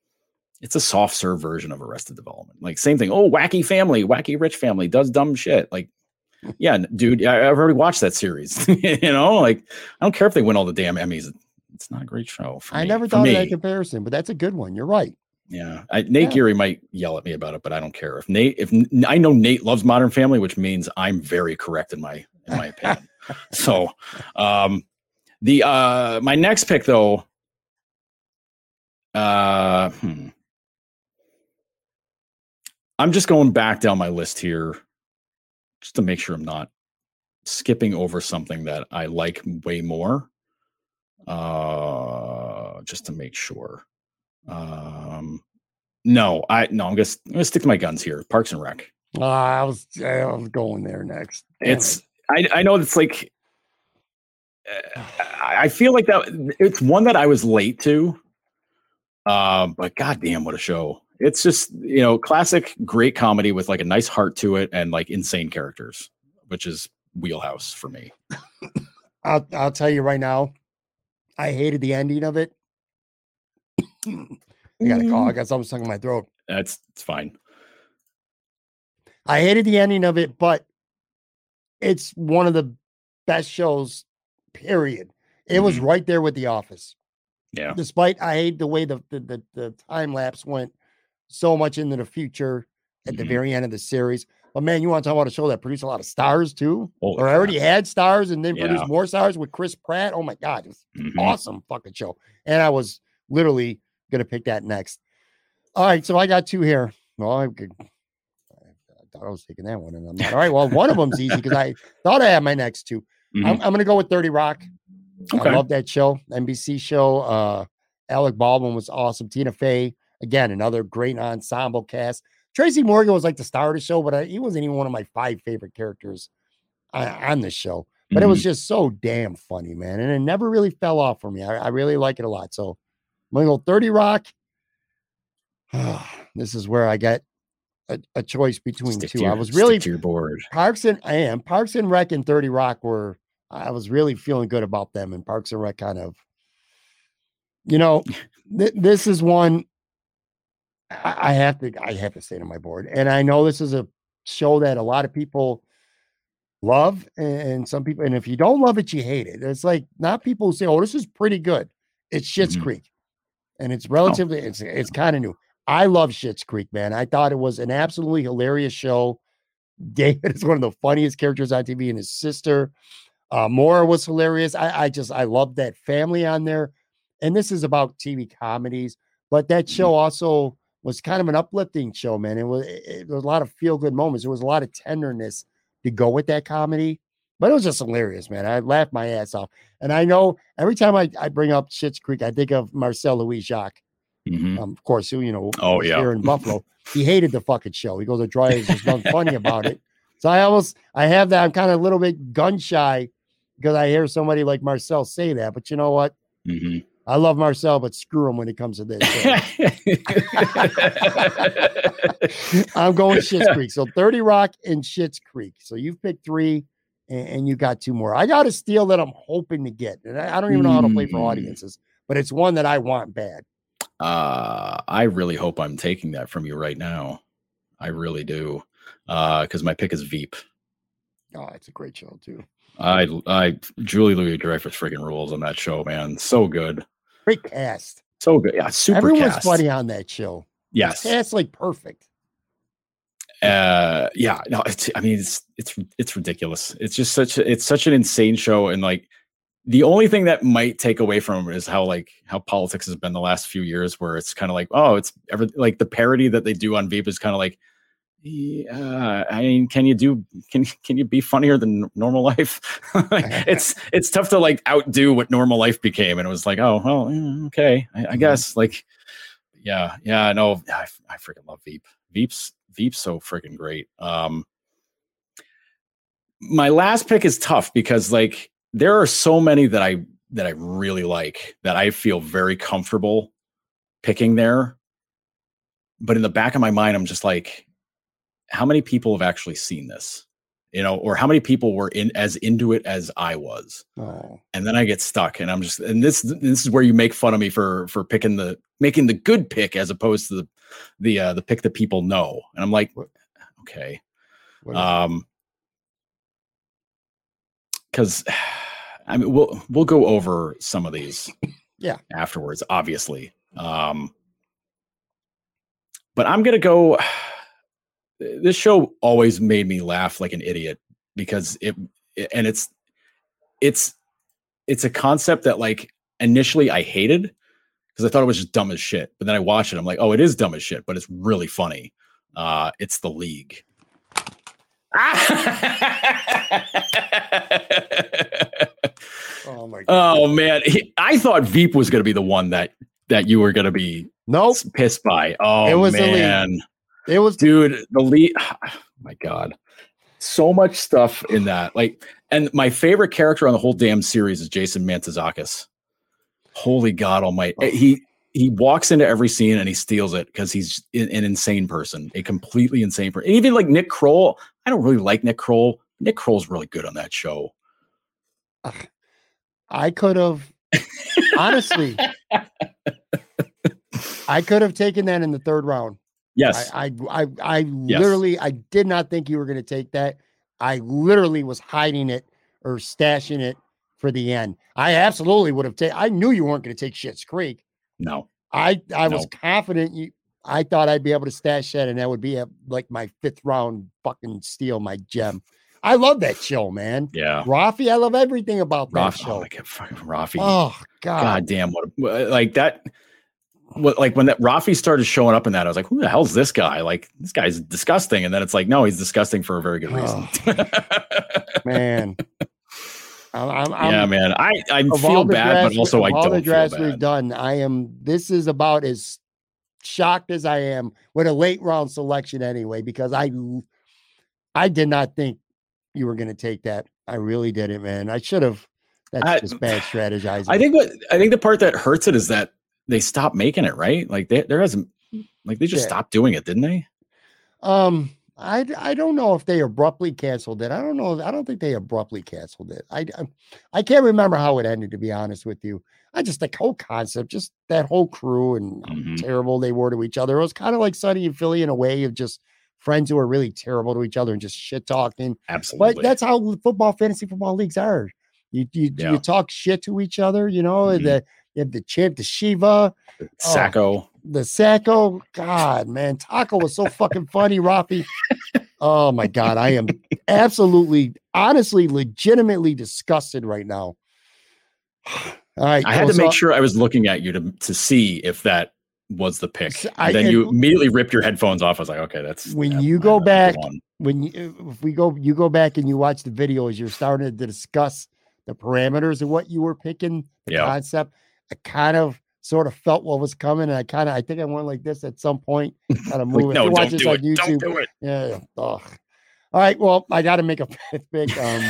it's a soft serve version of Arrested Development. Like same thing. Oh, wacky family, wacky rich family does dumb shit. Like, yeah, dude, I, have already watched that series. you know, like I don't care if they win all the damn Emmys. It's not a great show. I me. never thought of that comparison, but that's a good one. You're right. Yeah, I, Nate yeah. Geary might yell at me about it, but I don't care. If Nate, if I know Nate loves Modern Family, which means I'm very correct in my in my opinion. so, um, the uh, my next pick though, uh, hmm. I'm just going back down my list here just to make sure I'm not skipping over something that I like way more. Uh, just to make sure. Um, no, I no, I'm gonna, I'm gonna stick to my guns here. Parks and Rec. Uh, I was I was going there next. Damn it's it. I I know it's like uh, I feel like that it's one that I was late to. Um, but goddamn, what a show! It's just you know classic great comedy with like a nice heart to it and like insane characters, which is wheelhouse for me. I'll I'll tell you right now, I hated the ending of it. I got a call. I got something stuck in my throat. That's it's fine. I hated the ending of it, but it's one of the best shows, period. It mm-hmm. was right there with The Office. Yeah. Despite I hate the way the the, the, the time lapse went so much into the future at mm-hmm. the very end of the series. But man, you want to talk about a show that produced a lot of stars too, Holy or already had stars and then yeah. produced more stars with Chris Pratt. Oh my God, it's mm-hmm. awesome fucking show. And I was literally gonna pick that next. All right, so I got two here. Well, I, could, I thought I was taking that one, and I'm not. All right, well, one of them's easy because I thought I had my next 2 i mm-hmm. I'm, I'm, gonna go with 30 Rock. Okay. I love that show, NBC show. Uh, Alec Baldwin was awesome. Tina Fey, again, another great ensemble cast. Tracy Morgan was like the star of the show, but I, he wasn't even one of my five favorite characters on, on the show. But mm-hmm. it was mm-hmm. just so damn funny, man. And it never really fell off for me. I, I really like it a lot. So I'm going to go 30 Rock. this is where I get a, a choice between stick two. Your, I was really your board. Parks and I am Parks and Rec and 30 Rock were I was really feeling good about them, and Parks and Rec kind of, you know, th- this is one I, I have to I have to stay to my board, and I know this is a show that a lot of people love, and some people, and if you don't love it, you hate it. It's like not people who say, "Oh, this is pretty good." It's Schitt's mm-hmm. Creek, and it's oh. relatively oh. it's it's kind of new. I love Schitt's Creek, man. I thought it was an absolutely hilarious show. David is one of the funniest characters on TV, and his sister, uh, Maura, was hilarious. I, I just I love that family on there, and this is about TV comedies, but that mm-hmm. show also was kind of an uplifting show, man. It was, it, was a lot of feel good moments. There was a lot of tenderness to go with that comedy, but it was just hilarious, man. I laughed my ass off. And I know every time I, I bring up Schitt's Creek, I think of Marcel Louis Jacques. Mm-hmm. Um, of course, who, you know, oh, yeah. here in Buffalo. he hated the fucking show. He goes, the dry there's nothing funny about it. So I almost, I have that. I'm kind of a little bit gun shy because I hear somebody like Marcel say that. But you know what? Mm-hmm. I love Marcel, but screw him when it comes to this. I'm going Schitt's Creek. So 30 Rock and Schitt's Creek. So you've picked three and, and, you got two more. I got a steal that I'm hoping to get. And I, I don't even know how to play for hmm. audiences, but it's one that I want bad. Uh, I really hope I'm taking that from you right now. I really do. Uh, because my pick is Veep. Oh, it's a great show too. I I Julia Louis-Dreyfus friggin' rules on that show, man. So good. Great cast. So good. Yeah, super Everyone's cast. funny on that show. Yes. Cast like perfect. Uh yeah, no, it's I mean it's it's it's ridiculous. It's just such a, it's such an insane show and like the only thing that might take away from it is how like how politics has been the last few years where it's kind of like oh it's ever like the parody that they do on Veep is kind of like Yeah, I mean, can you do can can you be funnier than normal life? it's it's tough to like outdo what normal life became, and it was like, oh, well, okay, I, I mm-hmm. guess. Like, yeah, yeah, no, I, I freaking love Veep. Veep's Veep's so freaking great. Um, my last pick is tough because like there are so many that I that I really like that I feel very comfortable picking there. But in the back of my mind, I'm just like, how many people have actually seen this? You know, or how many people were in as into it as I was? Oh. And then I get stuck, and I'm just, and this this is where you make fun of me for for picking the making the good pick as opposed to the the uh, the pick that people know. And I'm like, okay, um, because I mean, we'll we'll go over some of these, yeah, afterwards, obviously. Um, but I'm gonna go. This show always made me laugh like an idiot because it, and it's, it's, it's a concept that like initially I hated because I thought it was just dumb as shit. But then I watched it, I'm like, oh, it is dumb as shit, but it's really funny. Uh, it's the League. oh my! God. Oh man, he, I thought Veep was going to be the one that that you were going to be no nope pissed by. Oh it was man, it was dude. The lead. Oh, my God, so much stuff in that. Like, and my favorite character on the whole damn series is Jason Mantzoukas. Holy God Almighty! Oh. He he walks into every scene and he steals it because he's an, an, insane person, a completely insane person. even like Nick Kroll, I don't really like Nick Kroll. Nick Kroll's really good on that show. I could have honestly, I could have taken that in the third round. Yes, I, I, I, I yes. literally, I did not think you were going to take that. I literally was hiding it or stashing it for the end. I absolutely would have taken. I knew you weren't going to take Schitt's Creek. No, I, I no. was confident you. I thought I'd be able to stash that, and that would be a, like my fifth round fucking steal, my gem. I love that show, man. Yeah. Rafi, I love everything about that Rafi, oh, show. Oh, God, fucking Rafi. Oh, God. God damn. What, like that. What, like when that Rafi started showing up in that, I was like, who the hell's this guy? Like, this guy's disgusting. And then it's like, no, he's disgusting for a very good reason. Oh, man. I'm, I'm, yeah, man. I, I feel bad, drafts, but also I don't. All the drafts we've done, I am. This is about as shocked as I am with a late round selection, anyway, because I, I did not think you were going to take that. I really didn't, man. I should have. That's I, just bad strategizing. I think what I think the part that hurts it is that they stopped making it right. Like they, there hasn't, like they just yeah. stopped doing it, didn't they? Um, I I don't know if they abruptly canceled it. I don't know. I don't think they abruptly canceled it. I I, I can't remember how it ended. To be honest with you, I just the whole concept, just that whole crew and mm-hmm. terrible they were to each other. It was kind of like Sunny and Philly in a way of just friends who are really terrible to each other and just shit talking. Absolutely. But that's how football, fantasy football leagues are. You you, yeah. you talk shit to each other, you know, mm-hmm. the you have the champ, the Shiva, Sacko. Oh, the Sacko. God, man, Taco was so fucking funny, Rafi. Oh my god, I am absolutely, honestly, legitimately disgusted right now. All right, I had to make sure I was looking at you to to see if that was the pick. I, then you immediately ripped your headphones off. I was like, okay, that's when you go back. When you, if we go, you go back and you watch the videos. You're starting to discuss the parameters of what you were picking, the yeah. concept. I kind of sort of felt what was coming, and I kind of, I think I went like this at some point. Kind of moving. like, no, don't do, on YouTube. don't do it. Yeah. Ugh. All right. Well, I got to make a pick. Um,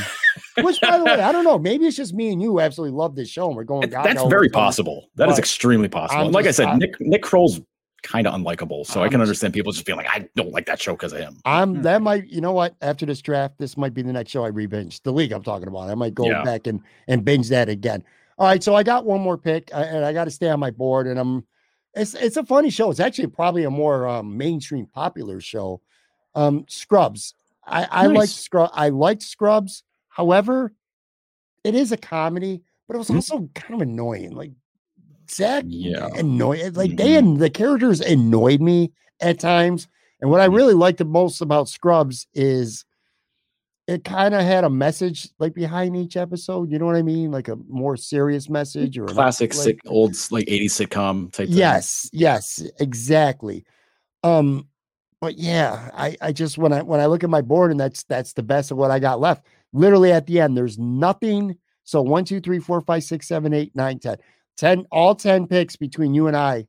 which, by the way, I don't know. Maybe it's just me and you absolutely love this show, and we're going. That's very possible. That is extremely possible. like just, I said, I'm, Nick Nick Kroll's kind of unlikable, so I'm i can understand people just being like, I don't like that show because of him. I'm hmm. that might. You know what? After this draft, this might be the next show I re-binge. The league I'm talking about. I might go yeah. back and and binge that again. All right, so I got one more pick, and I got to stay on my board, and I'm. It's it's a funny show. It's actually probably a more um, mainstream popular show. Um, Scrubs. I I nice. like Scrub. I liked Scrubs. However, it is a comedy, but it was mm-hmm. also kind of annoying. Like Zach yeah. annoyed like they and mm-hmm. the characters annoyed me at times. And what I mm-hmm. really liked the most about Scrubs is it kind of had a message like behind each episode. You know what I mean? Like a more serious message or classic like, sick, old like 80s sitcom type. Yes, thing. yes, exactly. Um, but yeah, I, I just when I when I look at my board and that's that's the best of what I got left. Literally at the end, there's nothing. So one, two, three, four, five, six, seven, eight, nine, ten. 10, all 10 picks between you and I.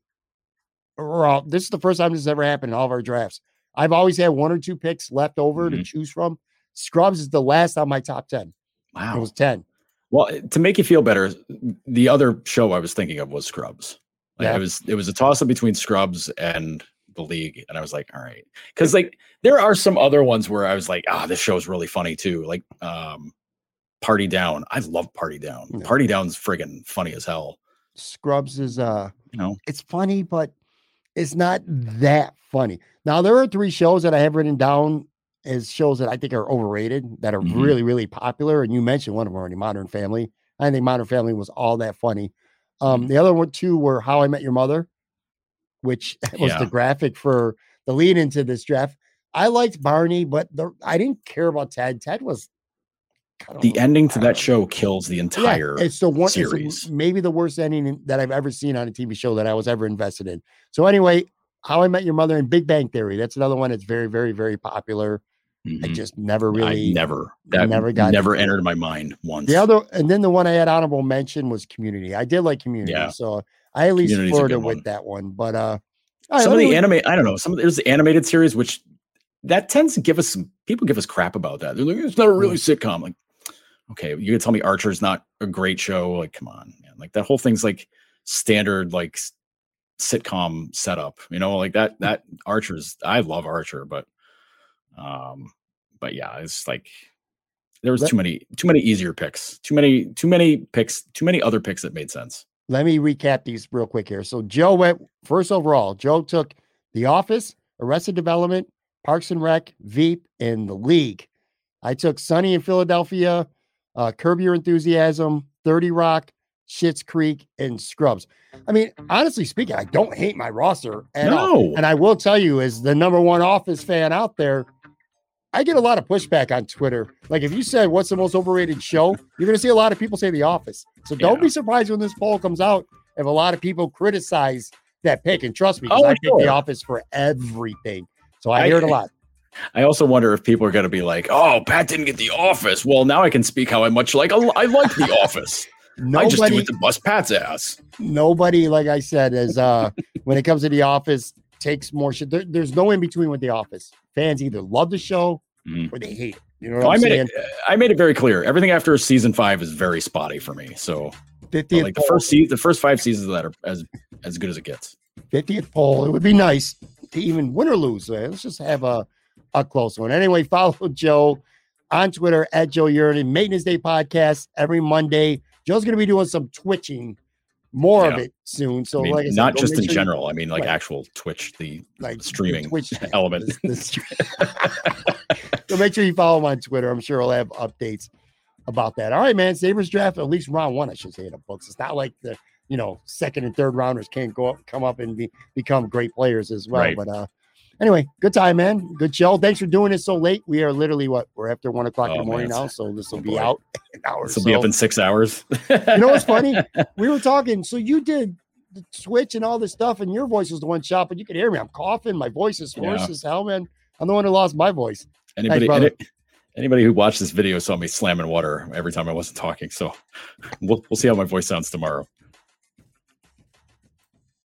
All, this is the first time this has ever happened in all of our drafts. I've always had one or two picks left over mm-hmm. to choose from. Scrubs is the last on my top 10. Wow. It was 10. Well, to make you feel better, the other show I was thinking of was Scrubs. Like yeah. it was it was a toss up between Scrubs and the league. And I was like, all right. Cause like there are some other ones where I was like, ah, oh, this show is really funny too. Like um Party Down. I love Party Down. Yeah. Party Down's friggin' funny as hell. Scrubs is uh you know it's funny, but it's not that funny. Now there are three shows that I have written down as shows that I think are overrated that are mm-hmm. really, really popular. And you mentioned one of them already, Modern Family. I think Modern Family was all that funny. Um, mm-hmm. the other one two were How I Met Your Mother, which was yeah. the graphic for the lead into this draft. I liked Barney, but the, I didn't care about Ted. Ted was the ending to that show kills the entire yeah, it's the one series. Maybe the worst ending that I've ever seen on a TV show that I was ever invested in. So anyway, How I Met Your Mother and Big Bang Theory. That's another one that's very, very, very popular. Mm-hmm. I just never really, I never, that never got, never entered my mind once. The other, and then the one I had honorable mention was Community. I did like Community, yeah. so I at least flirted with that one. But uh, some of the anime, I don't know, some of there's the animated series which that tends to give us some people give us crap about that. They're like, it's not a really mm. sitcom. Like, okay, you can tell me Archer's not a great show. Like, come on, man. Like that whole thing's like standard like sitcom setup. You know, like that that Archer's. I love Archer, but um, but yeah, it's like there was too many too many easier picks, too many too many picks, too many other picks that made sense. Let me recap these real quick here. So Joe went first overall. Joe took The Office, Arrested Development, Parks and Rec, Veep, and The League. I took Sunny in Philadelphia, uh, Curb Your Enthusiasm, 30 Rock, Schitt's Creek, and Scrubs. I mean, honestly speaking, I don't hate my roster at no. all. And I will tell you, as the number one Office fan out there, I get a lot of pushback on Twitter. Like if you said what's the most overrated show, you're going to see a lot of people say The Office. So don't yeah. be surprised when this poll comes out if a lot of people criticize that pick. And trust me, oh, I sure. pick The Office for everything. So I, I hear it a lot. I also wonder if people are going to be like, "Oh, Pat didn't get The Office." Well, now I can speak how I much like I like The Office. Nobody, I just do it to bust Pat's ass. Nobody, like I said, is uh when it comes to The Office, takes more shit. There, there's no in between with The Office. Fans either love the show mm. or they hate it. You know, I made saying? it. I made it very clear. Everything after season five is very spotty for me. So, 50th like the first season, the first five seasons of that are as as good as it gets. 50th poll. It would be nice to even win or lose. Let's just have a a close one. Anyway, follow Joe on Twitter at Joe Yerdon, Maintenance Day podcast every Monday. Joe's going to be doing some twitching, more yeah. of it soon. So, I mean, like said, not just in general. You, I mean, like actual Twitch, the like streaming Twitch element. so make sure you follow him on Twitter. I'm sure he'll have updates about that. All right, man. Sabres draft at least round one, I should say, in the books. It's not like the you know second and third rounders can't go up, come up and be, become great players as well. Right. But uh, anyway, good time, man. Good show. Thanks for doing it so late. We are literally what we're after one o'clock oh, in the oh, morning man. now, so this will oh, be boy. out an hour. This will so. be up in six hours. you know what's funny? We were talking. So you did the switch and all this stuff, and your voice was the one shot, but you could hear me. I'm coughing. My voice is hoarse yeah. as hell, man. I'm the one who lost my voice. Anybody, any, anybody who watched this video saw me slamming water every time I wasn't talking. So we'll, we'll see how my voice sounds tomorrow.